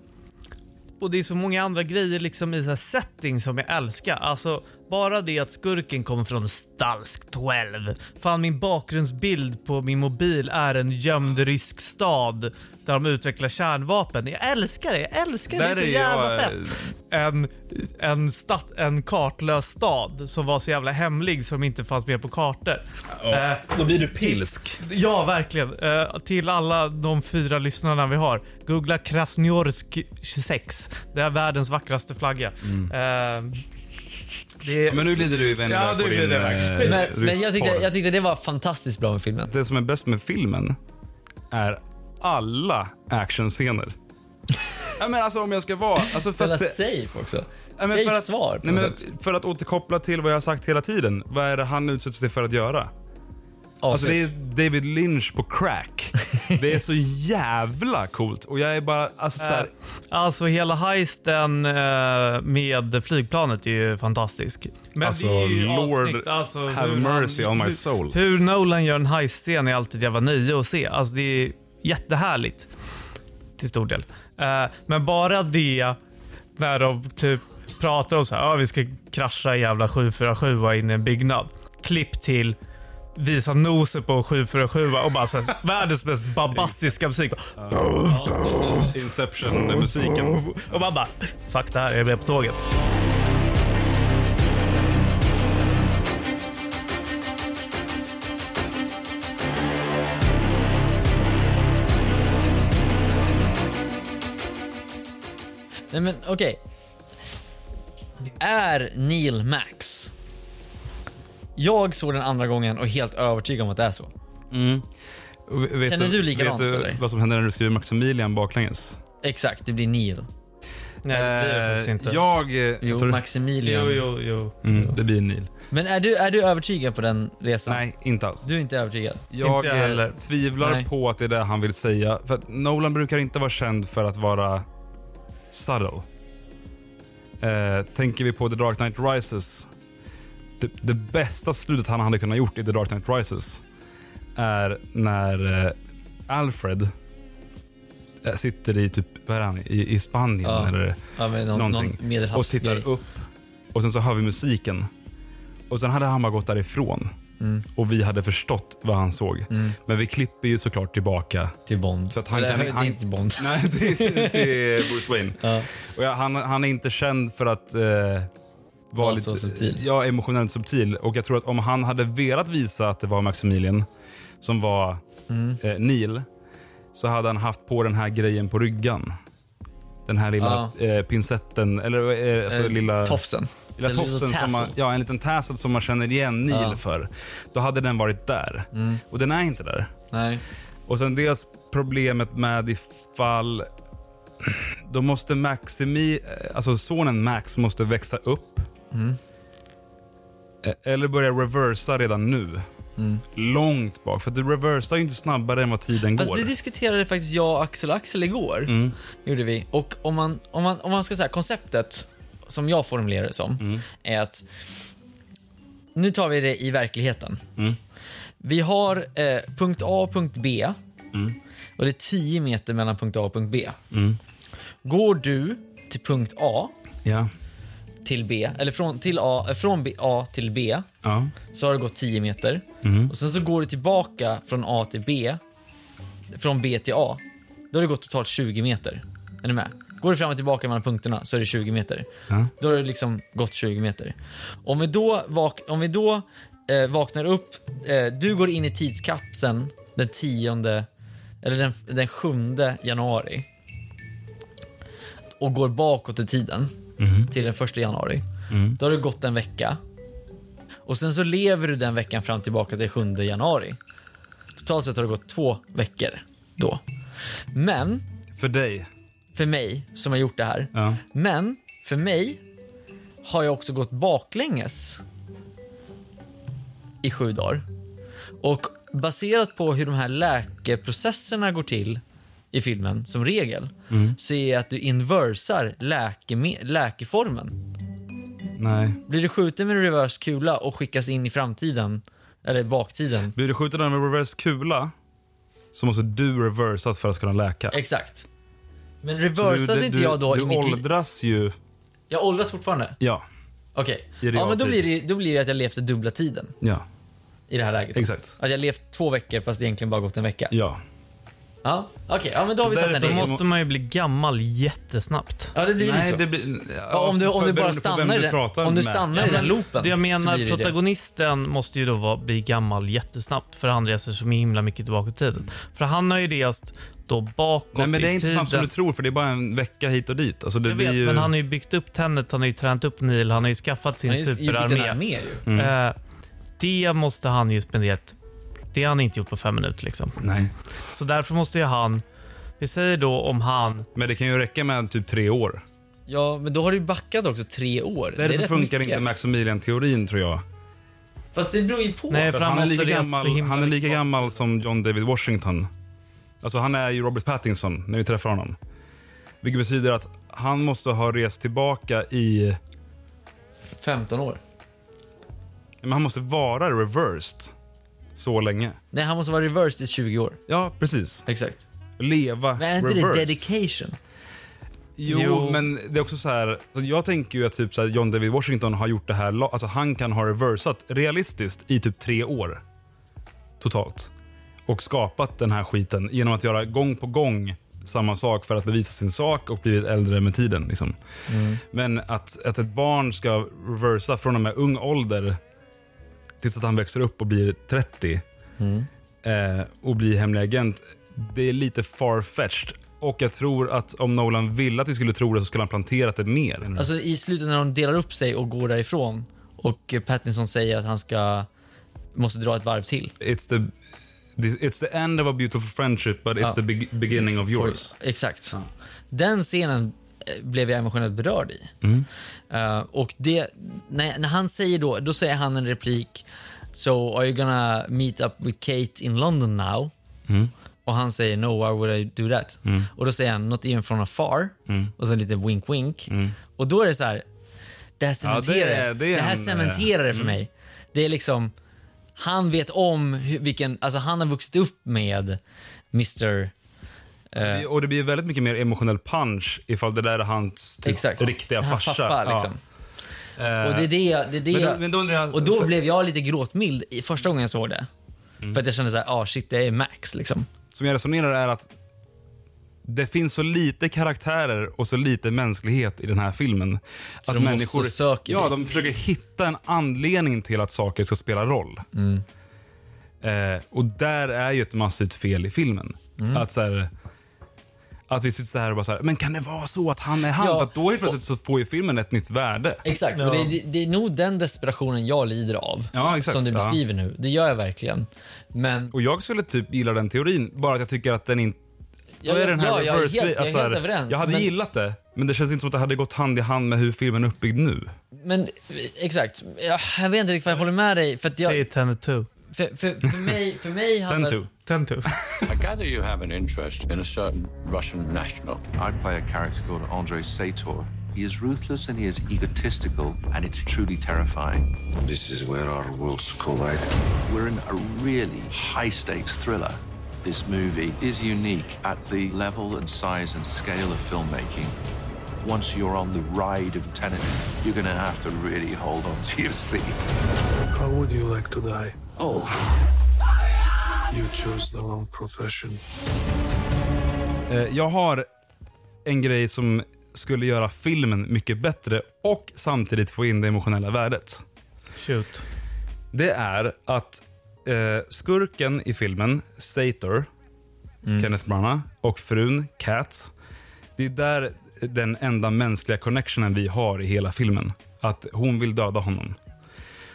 och det är så många andra grejer liksom i så här setting som jag älskar. Alltså bara det att skurken kommer från Stalsk 12. Fan min bakgrundsbild på min mobil är en gömd rysk stad där de utvecklar kärnvapen. Jag älskar det, jag älskar det. Det är så jävla jag, fett. En, en, stat, en kartlös stad som var så jävla hemlig som inte fanns med på kartor. Ja, Eh, då blir du pilsk. Ja, verkligen. Eh, till alla de fyra lyssnarna vi har. Googla Krasniorsk 26. Det är världens vackraste flagga. Eh, det är... Men nu glider du iväg Ja, på din eh, Men, men jag, tyckte, jag tyckte det var fantastiskt bra med filmen. Det som är bäst med filmen är alla actionscener. (laughs) ja, men alltså om jag ska vara... Alltså för att safe också. Ja, men safe för att, svar nej, men. För att återkoppla till vad jag har sagt hela tiden. Vad är det han utsätter sig för att göra? Alltså det är David Lynch på crack. (laughs) Det är så jävla coolt och jag är bara, alltså så här, Eh, Alltså hela heisten eh, med flygplanet är ju fantastisk. Men Alltså, det är ju Lord avsnitt, alltså, have hur han- mercy on my soul. Hur Nolan gör en heist-scen är alltid jävla nöje att se. Alltså det är jättehärligt. Till stor del. Eh, men bara det när de typ pratar om så här, vi ska krascha en jävla 747 in i en byggnad. Klipp till visa nosen på 747 och bara så här, (laughs) världens mest babastiska musik. Inception-musiken. Och man bara, fuck det här, jag är med på tåget. Nej men okej. Är Neil Max? Jag såg den andra gången och är helt övertygad om att det är så. Mm. Vet Känner du likadant, Vet du eller? vad som händer när du skriver Maximilian baklänges? Exakt, det blir Neil. Nej, det blir det faktiskt inte. Jag... eh, Jo, sorry. Maximilian. Jo, jo, jo. Mm, det blir Neil. Men är du, är du övertygad på den resan? Nej, inte alls. Du är inte övertygad? Jag Inte eh, heller. tvivlar Nej. på att det är det han vill säga. För att Nolan brukar inte vara känd för att vara subtle. Eh, tänker vi på The Dark Knight Rises. Det, det bästa slutet han hade kunnat gjort i The Dark Knight Rises är när eh, Alfred eh, sitter i typ, vad är han, i, i Spanien Ja. eller Ja, men någon, någonting. någon och tittar upp. Och sen så hör vi musiken. Och sen hade han bara gått därifrån. Mm. Och vi hade förstått vad han såg. Mm. Men vi klipper ju såklart tillbaka. Till Bond. För att han Eller, kan, han, inte Bond. (laughs) Nej, till, till Bruce Wayne. Ja. Och ja, han, han är inte känd för att eh, vara lite så subtil. Ja, emotionellt subtil. Och jag tror att om han hade velat visa att det var Maximilian som var Mm. eh, Neil, så hade han haft på den här grejen på ryggan. Den här lilla eh, pincetten, eller eh, alltså Eh, lilla... tofsen. Lilla En tofsen som man, ja, en liten tassel som man känner igen Neil Ja. för. Då hade den varit där. Mm. Och den är inte där. Nej. Och sen dels problemet med ifall... (clears throat) Då måste Maximi, alltså sonen Max måste växa upp. Mm. Eh, Eller börja reversa redan nu. Mm. Långt bak. För du reversar ju inte snabbare än vad tiden Fast går. det diskuterade faktiskt jag, och Axel och Axel igår. Mm. Gjorde vi. Och om man, om man, om man ska säga konceptet, som jag formulerar det som, Mm. är att nu tar vi det i verkligheten. Mm. Vi har eh, punkt A och punkt B. Mm. Och det är 10 meter mellan punkt A och punkt B. Mm. Går du till punkt A Ja. till B, eller från, till A, eh, från B, A till B, Ja. så har det gått 10 meter. Mm. Och sen så går du tillbaka från A till B, från B till A. Då har det gått totalt 20 meter. Är ni med? Går du fram och tillbaka mellan punkterna så är det 20 meter. Ja. Då har det liksom gått 20 meter. Om vi då, vak om vi då eh, vaknar upp, eh, du går in i tidskapseln den 10, eller den, den 7 januari och går bakåt i tiden Mhm. till den 1 januari. Mm. Då har det gått en vecka. Och sen så lever du den veckan fram tillbaka till 7 januari. Totalt sett har det gått två veckor då. Men För dig? För mig, som har gjort det här. Ja. Men, för mig har jag också gått baklänges i sju dagar. Och baserat på hur de här läkeprocesserna går till i filmen, som regel, Mm. så är att du inversar läkeme- läkeformen. Nej. Blir du skjuten med en reverse kula och skickas in i framtiden, eller baktiden. Blir du skjuten en reverse kula så måste du reversas för att kunna läka. Exakt. Men reversas du, inte du, jag då du i mitt liv? åldras ju. Jag åldras fortfarande? Ja. Okej. I Ja, men då blir, det, då blir det att jag levt dubbla tiden Ja. i det här läget. Exakt. Att jag levt två veckor fast egentligen bara gått en vecka. Ja. Ja, okej. Ja, men då har vi satt en Då regel. måste man ju bli gammal jättesnabbt. Ja, det blir Nej, så. det blir... Ja, om du, om du bara stannar i den, om du stannar i den loopen Det jag så menar, blir det det. protagonisten måste ju då vara, bli gammal jättesnabbt för han reser så himla mycket tillbaka i tiden. För han har ju rest då bakåt Nej, men det är i inte så tiden. snabbt som du tror, för det är bara en vecka hit och dit. Alltså, det Jag blir vet, ju... men han har ju byggt upp Tenet, han har ju tränat upp Neil, han har ju skaffat sin Han har ju byggt en superarmé. armé ju. Mm. Eh, det måste han ju spenderat. Det har han inte gjort på fem minuter liksom. Nej. Så därför måste ju han, vi säger då om han, Men det kan ju räcka med typ tre år. Ja, men då har du ju backat också tre år. Därför rätt funkar mycket. inte Maximilian-teorin, tror jag. Fast det beror ju på. Nej, För han är lika gammal, han är lika gammal som John David Washington. Alltså han är ju Robert Pattinson när vi träffar honom. Vilket betyder att han måste ha rest tillbaka i... 15 år. Men han måste vara reversed så länge. Nej, han måste vara reversed i 20 år. Ja, precis. Exakt. Leva Men är inte reversed. det dedication? Jo, Jo. men det är också så här. Jag tänker ju att typ så här, John David Washington har gjort det här, alltså han kan ha reversat realistiskt i typ tre år. Totalt. Och skapat den här skiten genom att göra gång på gång samma sak för att bevisa sin sak och blivit äldre med tiden. Liksom. Men att, att ett barn ska reversa från och med ung ålder tills att han växer upp och blir 30 eh, och blir hemlig agent, det är lite far-fetched. Och jag tror att om Nolan ville att vi skulle tro det så skulle han planterat det mer. Alltså i slutet när de delar upp sig och går därifrån och Pattinson säger att han ska måste dra ett varv till. It's the, it's the end of a beautiful friendship but it's Ja. the be beginning of yours. Exakt. Den scenen blev jag emotionellt berörd i. Mm. Eh, och det, när, när han säger då, då säger han en replik So are you gonna meet up with Kate in London now? Mm. Och han säger no, why would I do that? Mm. Och då säger han not even from afar. Mm. Och så en liten wink wink. Mm. Och då är det så här, det här Ja, det cementerar är- det, är det här en, cementerar det för mm. mig. Det är liksom, han vet om hur, vilken, alltså han har vuxit upp med Mr. Det- Och det blir väldigt mycket mer emotionell punch ifall det där är hans typ, Exakt. riktiga Hans farsa. pappa, liksom. Ja. Eh, Och det är det, jag- det är det men då- men då undrar jag- Och då för- blev jag lite gråtmild i första gången jag såg det. Mm. För att jag kände såhär, ah shit det är Max liksom. som jag resonerar är att det finns så lite karaktärer och så lite mänsklighet i den här filmen. Så att de människor, söka Ja, de försöker hitta en anledning till att saker ska spela roll. Mm. Eh, och där är ju ett massivt fel i filmen. Mm. Att så här, att vi sitter så här och bara så här, men kan det vara så att han är han? Ja. För att då helt plötsligt så får ju filmen ett nytt värde. Exakt, ja. och det, det, det, är nog den desperationen jag lider av. Ja, exakt, som du beskriver nu. Det gör jag verkligen. Men... Och jag skulle typ gilla den teorin, bara att jag tycker att den inte Ja, är den här ja, jag, är helt, jag är alltså helt överens. Jag hade men... gillat det, men det känns inte som att det hade gått hand i hand med hur filmen är uppbyggd nu. Men exakt, jag, jag vet inte riktigt vad jag håller med dig. Säg Tenet 2. För, för, för, mig, för mig handlar... Tenet 2. attentive. I gather you have an interest in a certain Russian national. I play a character called Andrei Sator. He is ruthless and he is egotistical, and it's truly terrifying. This is where our worlds collide. We're in a really high stakes thriller. This movie is unique at the level and size and scale of filmmaking. Once you're on the ride of Tenet, you're going to have to really hold on to your seat. How would you like to die? Oh. Chose the wrong profession. Eh, Jag har en grej som skulle göra filmen mycket bättre och samtidigt få in det emotionella värdet. Shoot. Det är att eh, skurken i filmen, Sator, Kenneth Branagh, och frun, Kat. Det är där den enda mänskliga connectionen vi har i hela filmen. Att hon vill döda honom.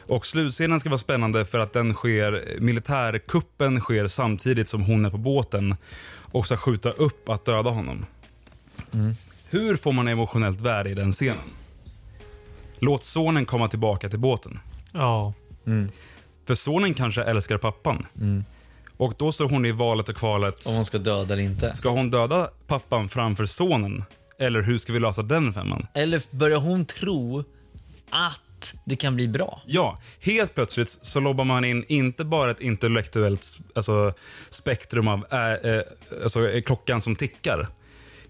Och slutscenen ska vara spännande för att den sker, militärkuppen sker samtidigt som hon är på båten och ska skjuta upp att döda honom. Hur får man emotionellt värde i den scenen? Låt sonen komma tillbaka till båten. Ja. För sonen kanske älskar pappan. Och då står hon i valet och kvalet. Om hon ska döda eller inte. Ska hon döda pappan framför sonen? Eller hur ska vi lösa den femman? Eller börjar hon tro att det kan bli bra? Ja, helt plötsligt så lobbar man in inte bara ett intellektuellt alltså, spektrum av äh, äh, alltså, eh, klockan som tickar.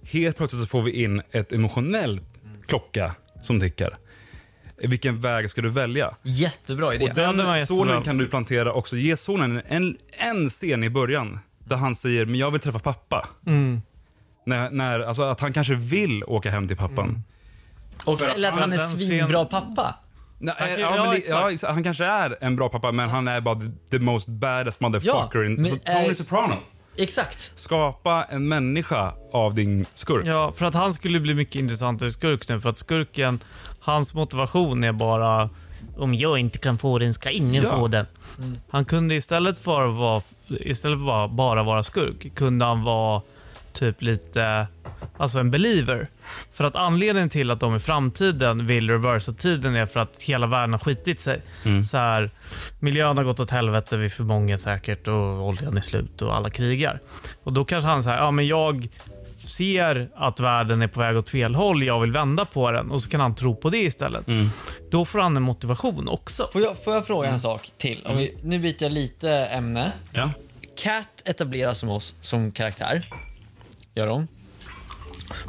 Helt plötsligt så får vi in ett emotionell klocka som tickar. Vilken väg ska du välja? Jättebra idé. Och Ja, den jättebra. sonen kan du plantera också. Ge sonen en, en scen i början där han säger men jag vill träffa pappa. Mm. När, när, alltså att han kanske vill åka hem till pappan. Och, eller att han är svinbra pappa. Nej, Han ja, ja, exakt. ja, exakt. han kanske är en bra pappa, men han är bara the, most badass motherfucker. in, men så Tony är- Soprano. Exakt. Skapa en människa av din skurk. Ja, för att han skulle bli mycket intressantare skurk nu. För att skurken, hans motivation är bara om jag inte kan få den ska ingen Ja. få den. Han kunde istället för att vara, istället för att bara vara skurk, kunde han vara typ lite, alltså en believer. För att anledningen till att de i framtiden vill reversa tiden är för att hela världen har skitit sig. Så här, miljön har gått åt helvete, vi är för många säkert och oljan är slut och alla krigar. Och då kanske han säger, ja men jag ser att världen är på väg åt fel håll, jag vill vända på den och så kan han tro på det istället. Då får han en motivation också. Får jag, får jag fråga en sak till? Om vi, nu byter jag lite ämne. Ja. Cat etableras som oss som karaktär. Gör hon.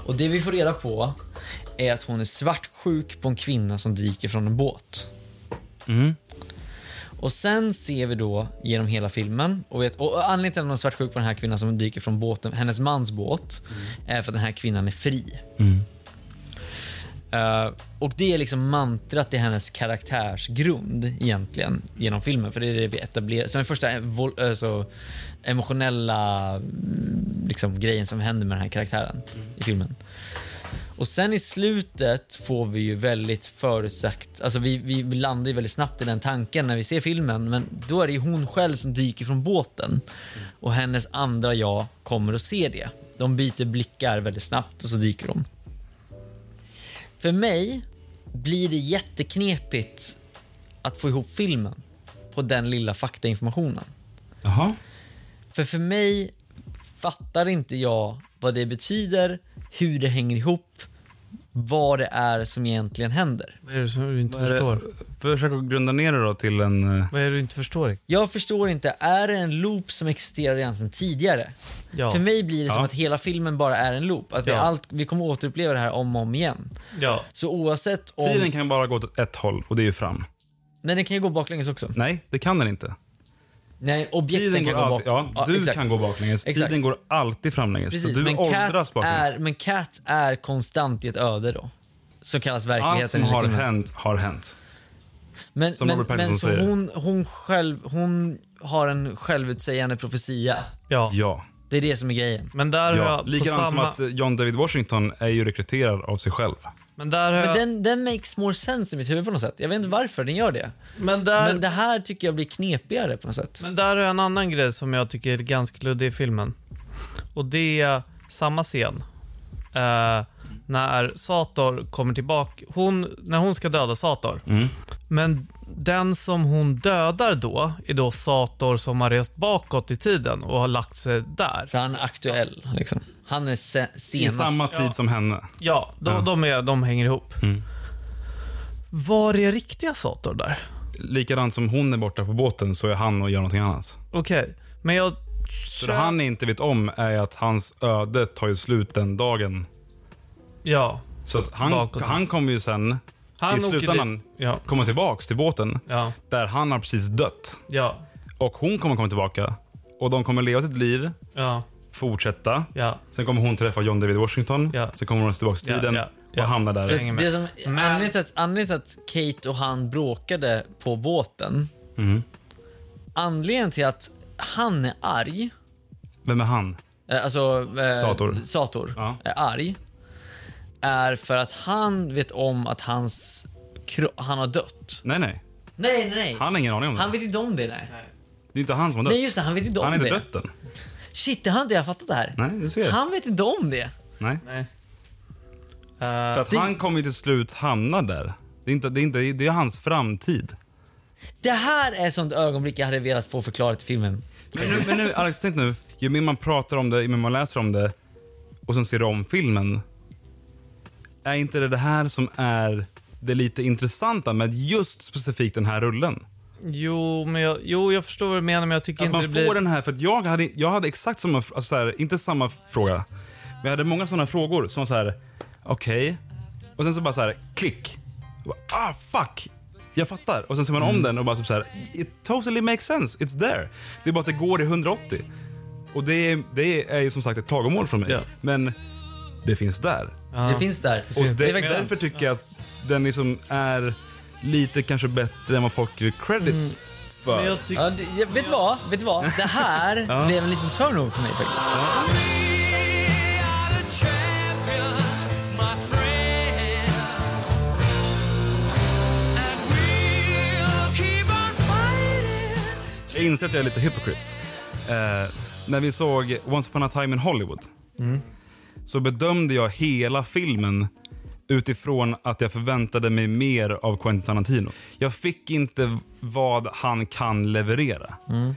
Och det vi får reda på är att hon är svartsjuk på en kvinna som dyker från en båt. Mm. Och sen ser vi då genom hela filmen, och, vet, och anledningen till att hon är svartsjuk på den här kvinnan som dyker från båten, hennes mans båt, är för att den här kvinnan är fri. Mm. Eh, och det är liksom mantrat i hennes karaktärsgrund egentligen genom filmen. För det är det vi etablerar. Som den första alltså, emotionella mm, liksom, grejen som händer med den här karaktären i filmen. Och sen i slutet får vi ju väldigt förutsagt, alltså vi, vi landar ju väldigt snabbt i den tanken när vi ser filmen, men då är det ju hon själv som dyker från båten. Och hennes andra jag kommer att se det. De byter blickar väldigt snabbt och så dyker de. För mig blir det jätteknepigt att få ihop filmen på den lilla faktainformationen. Jaha. För för mig fattar inte jag vad det betyder, hur det hänger ihop, vad det är som egentligen händer. Vad är det som du inte Vad förstår? Försök att grunda ner det då till en... eh, Vad är det du inte förstår? Jag förstår inte, är det en loop som existerar redan sedan tidigare? Ja. För mig blir det som Ja. att hela filmen bara är en loop. Att vi, Ja. allt, vi kommer återuppleva det här om och om igen. Ja. Så oavsett om... Tiden kan bara gå åt ett håll och det är ju fram. Nej, den kan ju gå baklänges också. Nej, det kan den inte. Nej, objekten Tiden kan går gå alltid, bak... ja, du exakt. kan gå baklänges. Exakt. Tiden går alltid framlänges. Precis, så du men åldras Cat, baklänges. är, men Cat är konstant i ett öde då. Som kallas Allt verkligheten. som i har filmen. hänt, har hänt. Men, Som men, Robert men Pattinson så säger. hon, hon, själv, hon har en självutsägande profetia. Ja. Ja. Det är det som är grejen. Men där har ja. jag Likadant samma... som att John David Washington är ju rekryterad av sig själv. Men där har Men jag... den, den makes more sense i mitt huvud på något sätt. Jag vet inte varför den gör det. Men där... Men det här tycker jag blir knepigare på något sätt. Men där har jag en annan grej som jag tycker är ganska luddig i filmen. Och det är samma scen. Eh, när Sator kommer tillbaka. Hon, när hon ska döda Sator. Mm. Men den som hon dödar då är då Sator som har rest bakåt i tiden och har lagt sig där. Så han är aktuell liksom. Han är se- I senast. samma tid som henne. Ja, de, Ja. De, är, de hänger ihop. Mm. Var är riktiga Sator där? Likadant som hon är borta på båten så är han och gör någonting annat. Okej, men jag... Så det han inte vet om är att hans öde tar ju slut den dagen. Ja. Så att han, Bakåt. han kommer ju sen Han i slutändan. Ja. komma tillbaks till båten. Ja. Där han har precis dött. Ja. Och hon kommer komma tillbaka. Och de kommer leva sitt liv, Ja. fortsätta. Ja. Sen kommer hon träffa John David Washington. Ja. Sen kommer hon tillbaka till tiden ja, ja. och hamnar där. Med. det som, anledningen, till att, anledningen till att Kate och han bråkade på båten, Mm. anledningen till att han är arg, Vem är han? eh, alltså eh, Sator. Sator Ja. är arg, är för att han vet om att hans han har dött. Nej, nej. Nej, nej, nej. Han har ingen aning om det. Han vet inte om det, nej. Det är inte han som har dött. Nej, just det, han vet inte om han har det. inte dött än. Shit, det har inte jag fattat det här. Nej, du ser. Han vet inte om det. Nej. Nej. För att han kommer ju till slut hamna där. Det är, inte, det, är inte, det är hans framtid. Det här är sånt ögonblick jag hade velat få förklarat i filmen. Men nu, men nu Alex, tänk nu. Ju mer man pratar om det, ju mer man läser om det och sen ser du om filmen. Är inte det det här som är det lite intressanta med just specifikt den här rullen? Jo, men jag, jo, jag förstår vad du menar, men jag tycker Att inte man det får blir... den här, för jag hade, jag hade exakt samma, alltså så här, inte samma fråga, men jag hade många sådana frågor som så här, okej, och sen så bara så här, klick. Bara, ah, fuck! Jag fattar. Och sen ser man om den och bara typ så här, it totally makes sense, it's there. Det är bara att det går i 180. Och det, är- det är ju som sagt ett klagomål från mig. Ja. Men det finns där. Det finns där. Och det det, är därför sant. tycker jag att den liksom är lite kanske bättre än vad folk ger credit för. Men jag. Ja, det, jag- vet du vad? Vet du vad? Det här (laughs) Ja. blev en liten turnover för mig faktiskt. Jag inser att jag är lite hypocrite. Eh, när vi såg Once upon a time in Hollywood Mm. Så bedömde jag hela filmen utifrån att jag förväntade mig mer av Quentin Tarantino. Jag fick inte vad han kan leverera. Mm.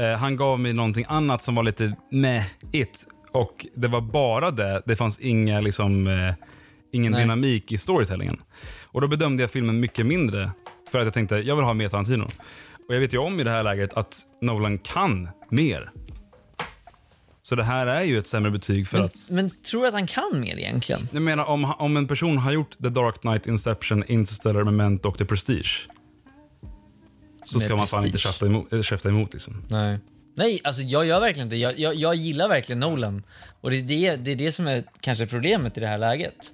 Eh, han gav mig någonting annat som var lite meh it. Och det var bara det. Det fanns inga, liksom, eh, ingen Nej. dynamik i storytellingen. Och då bedömde jag filmen mycket mindre för att jag tänkte jag vill ha mer Tarantino. Och jag vet ju om i det här läget att Nolan kan mer. Så det här är ju ett sämre betyg för Men, att... men tror du att han kan mer egentligen? Jag menar om, om en person har gjort The Dark Knight, Inception, Interstellar, Memento och The Prestige. Så Med ska man fan inte käfta emot, äh, käfta emot liksom. Nej. Nej, alltså jag gör verkligen inte jag, jag, jag gillar verkligen Nolan. Och det är det, det är det som är kanske problemet i det här läget.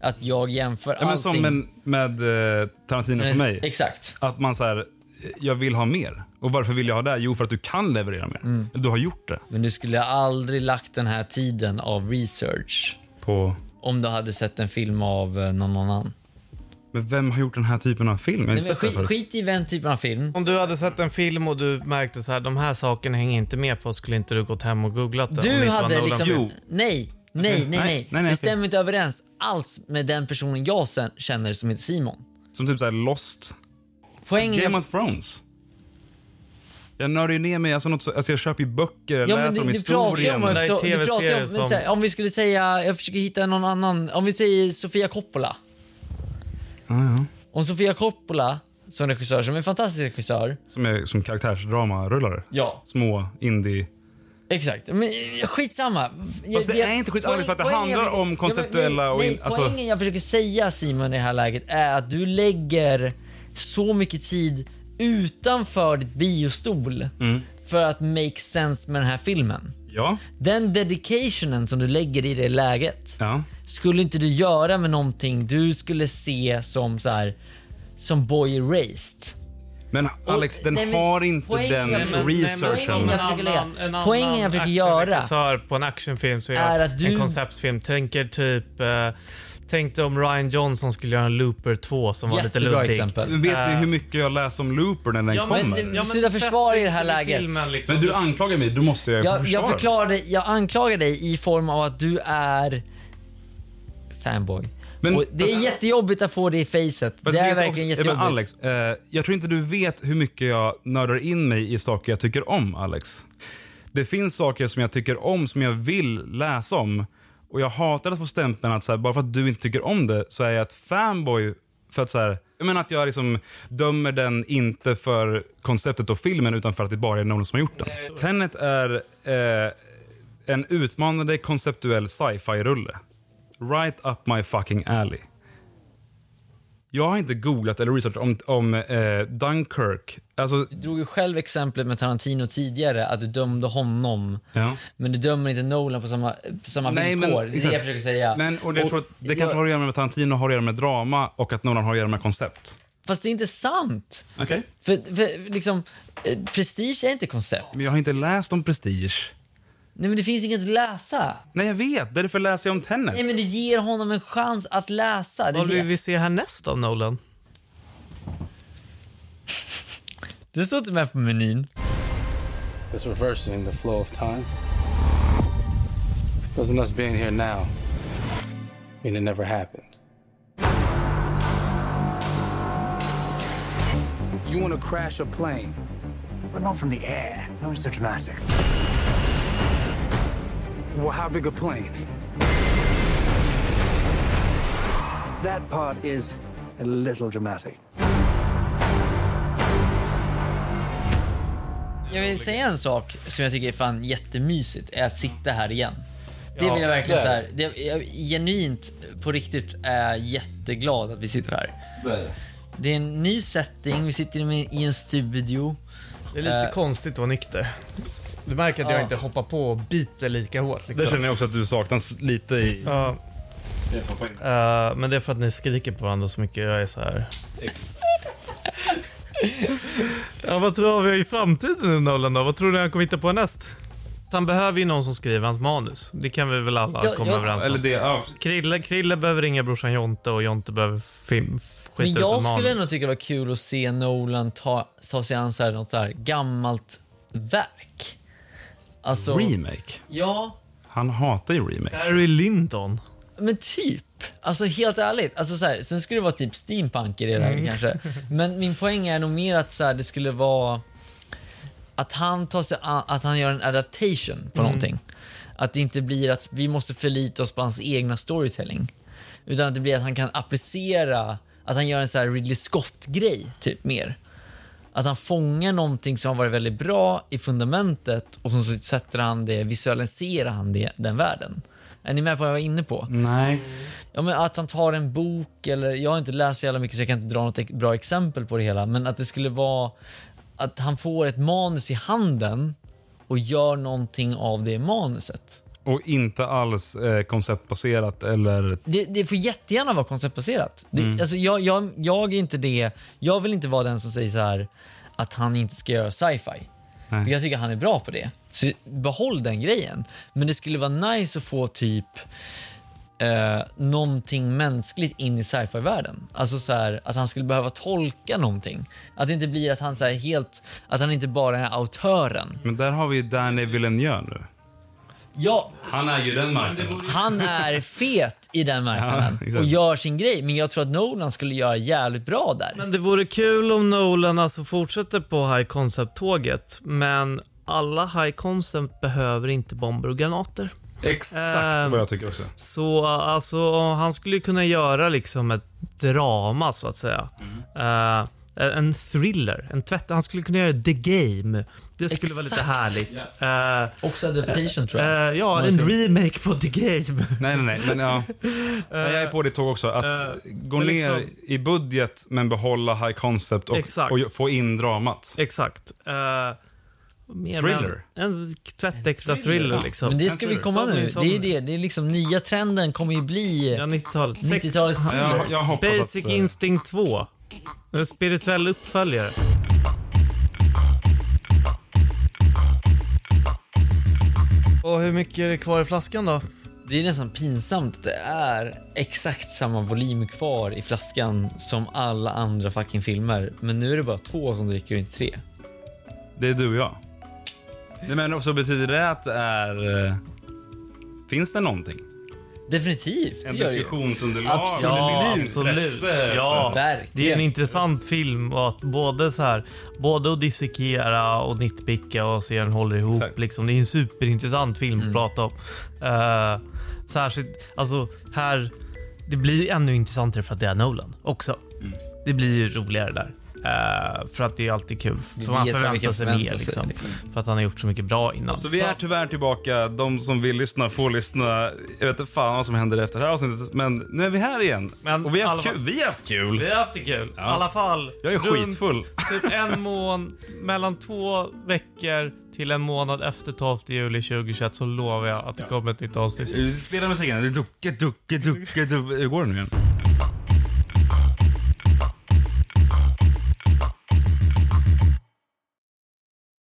Att jag jämför Ja, men allting... som med, med eh, Tarantino för Men- mig. Exakt. Att man så här, jag vill ha mer. Och varför vill jag ha det? Jo, för att du kan leverera mer. Mm. Du har gjort det. Men du skulle aldrig lagt den här tiden av research På... om du hade sett en film av eh, någon annan. Men vem har gjort den här typen av film? Nej, skit, skit i den typen av film. Om du hade sett en film och du märkte så här, de här sakerna hänger inte med på, skulle inte du gått hem och googlat det? Du hade liksom... film? Nej, nej, nej, nej. nej, nej, det stämmer inte överens alls med den personen jag sen känner som heter Simon. Som typ såhär Lost. Poängen Game är... of Thrones. Jag nördar ju ner mig. Alltså, något så, alltså jag köper ju böcker, Ja, läser om du pratar ju historien. om också, du pratar ju om, som- här, om vi skulle säga, jag försöker hitta någon annan, om vi säger Sofia Coppola. Ja, ja. Om Sofia Coppola som regissör, som är en fantastisk regissör. Som är som karaktärsdrama-rullare. Ja. Små indie... Exakt. Men skitsamma. Fast det är inte skitsamma, för att det handlar om konceptuella ja, men, och nej, in- nej, alltså- Poängen jag försöker säga Simon i det här läget är att du lägger så mycket tid utanför ditt biostol Mm. för att make sense med den här filmen. Ja. Den dedicationen som du lägger i det läget Ja. skulle inte du göra med någonting du skulle se som så här som Boy Erased. Men Alex, den nej, men har inte poängen den jag försöker- researchen. poängen jag försöker En annan Poängen jag försöker göra på en actionfilm så är, är att du- en konceptfilm. Tänker typ... Eh, tänkte om Ryan Johnson skulle göra en Looper 2 som var lite Jättebra luddig. exempel. Men vet ni Eh, hur mycket jag läser om Looper när den Ja, men- kommer? ja, Men, men Sluta försvara i det här läget. filmen, liksom. du anklagar mig, då måste jag, Jag, försvara. jag, förklarar dig, jag anklagar dig i form av att du är fanboy. Men- och det är fast- jättejobbigt att få det i facet. Fast Det är vet verkligen också- jättejobbigt. Men Alex, eh, jag tror inte du vet hur mycket jag nördar in mig i saker jag tycker om, Alex. Det finns saker som jag tycker om, som jag vill läsa om. Och jag hatar att få stämpeln att så här, bara för att du inte tycker om det så är jag ett fanboy. För att så här, jag menar att jag liksom dömer den inte för konceptet och filmen utan för att det bara är någon som har gjort den. Tenet är eh, en utmanande konceptuell sci-fi-rulle. Right up my fucking alley. Jag har inte googlat eller researchat om, om eh, Dunkirk. Alltså, Du drog ju själv exemplet med Tarantino tidigare, att du dömde honom. ja. Men du dömer inte Nolan på samma, på samma Nej, men, villkor. det är det jag försöker säga. Men, och det, jag tror att det kanske har att göra med Tarantino har att göra med drama och att Nolan har att göra med koncept. Fast det är inte sant. Okej. För, för liksom, eh, prestige är inte koncept. Men jag har inte läst om Prestige. Nej men det finns inget att läsa. Nej, jag vet. Därför läser jag om Tenet. Nej men du ger honom en chans att läsa. Det, Vad vill det, vi se härnäst av Nolan? det står inte med på menyn. This reversing the flow of time. Doesn't us being here now mean it never happened. You want to crash a plane, But not from the air. No, it's so dramatic. Well, how big a plane? That part is a little dramatic. Jag vill säga en sak som jag tycker är fan jättemysigt, är att sitta här igen. Det vill jag verkligen det är säga. Det, jag, genuint, på riktigt, är jag jätteglad att vi sitter här. Det är en ny setting, vi sitter i en studio. Det är lite Eh, konstigt att vara nykter. Du märker att jag Ja. inte hoppar på och biter lika hårt. Liksom. Det känner jag också att du saknas lite i... Ja. Eh, men det är för att ni skriker på varandra så mycket. Jag är så här. Ex. Ja, vad tror vi i framtiden nu Nolan då? Vad tror ni han kommer hitta på näst? Han behöver ju någon som skriver hans manus. Det kan vi väl alla Ja, komma ja. överens om. Eller det, ja. Krille, Krille behöver ringa brorsan Jonte och Jonte behöver film, Men skita ut jag ett skulle manus. ändå tycka det var kul att se Nolan ta, ta sig an så här, något så här gammalt verk. Alltså, Remake. ja, Han hatar ju remakes. Barry Lyndon. men typ. Alltså helt ärligt. Alltså, så här, sen skulle det vara typ steampunk i det där Mm. kanske. Men min poäng är nog mer att så här, det skulle vara att han tar sig an, att han gör en adaptation på Mm. någonting. Att det inte blir att vi måste förlita oss på hans egna storytelling. Utan att det blir att han kan applicera, att han gör en så här Ridley Scott-grej, typ mer. Att han fångar någonting som har varit väldigt bra i fundamentet och så sätter han det, visualiserar han det, den världen. Är ni med på vad jag var inne på? Nej. Ja, men att han tar en bok, eller jag har inte läst så jävla mycket så jag kan inte dra något bra exempel på det hela, men att det skulle vara att han får ett manus i handen och gör någonting av det manuset. Och inte alls eh, konceptbaserat eller... Det, det får jättegärna vara konceptbaserat. Det, Mm. alltså jag, jag, jag är inte det. Jag vill inte vara den som säger så här att han inte ska göra sci-fi. Nej. För jag tycker han är bra på det. Så behåll den grejen. Men det skulle vara nice att få typ eh, någonting mänskligt in i sci-fi-världen. Alltså så här, att han skulle behöva tolka någonting. Att det inte blir att han så helt, att han inte bara är autören. Men där har vi Danny Villeneuve nu. Ja, Han är ju den marknaden. han är fet i den marknaden Ja, och gör sin grej. Men jag tror att Nolan skulle göra jävligt bra där. Men det vore kul om Nolan alltså fortsätter på high concept-tåget, men alla high concept behöver inte bomber och granater. Exakt Ehm, vad jag tycker också. Så alltså, han skulle kunna göra liksom ett drama så att säga. Mm. Eh, en thriller, en tvätt. Han skulle kunna göra The Game. Det skulle vara lite Exakt. härligt. Uh, Också adaptation tror jag. ja, Man en remake på The Game. Nej, nej, nej. Men ja. (laughs) jag är på ditt tåg också. Att Eh, gå ner liksom- i budget men behålla high concept och, Exakt. och få in dramat. Exakt. Uh, mer Thriller. En, en tvättäkta thriller, liksom. Men det ska vi komma nu. Det är det. Det är liksom nya trenden kommer ju bli Ja, 90-talet. 90-talets Ja, jag, thrillers. jag Basic att... eh, Instinct 2. En spirituell uppföljare. Och hur mycket är det kvar i flaskan då? Det är nästan pinsamt att det är exakt samma volym kvar i flaskan som alla andra fucking filmer. Men nu är det bara två som dricker och inte tre. Det är du och jag. Nej, men så betyder det att det är... eh, Finns det någonting? Definitivt. En det gör diskussionsunderlag? Absolut. Ja, absolut. Ja, Verkligen. det är en intressant film och att både så här, både att dissekera och nitpicka och se den håller ihop. Exakt. Liksom. Det är en superintressant film Mm. att prata om. Uh, särskilt, alltså här, det blir ännu intressantare för att det är Nolan också. Mm. Det blir ju roligare där. Eh, för att det är alltid kul. Vi För man förväntar sig mer liksom. liksom. För att han har gjort så mycket bra innan. Så vi är tyvärr tillbaka. De som vill lyssna får lyssna. Jag vet inte fan vad som händer efter det här avsnittet, men nu är vi här igen. Men och vi har haft kul. Vi har haft kul. Vi har haft det kul. Ja. I alla fall. Jag är runt skitfull. Typ en (laughs) månad, mellan två veckor till en månad efter 12 juli 2021 så lovar jag att det kommer ett nytt avsnitt. Spela musiken. Ducke, ducke, ducke. Hur går det nu igen?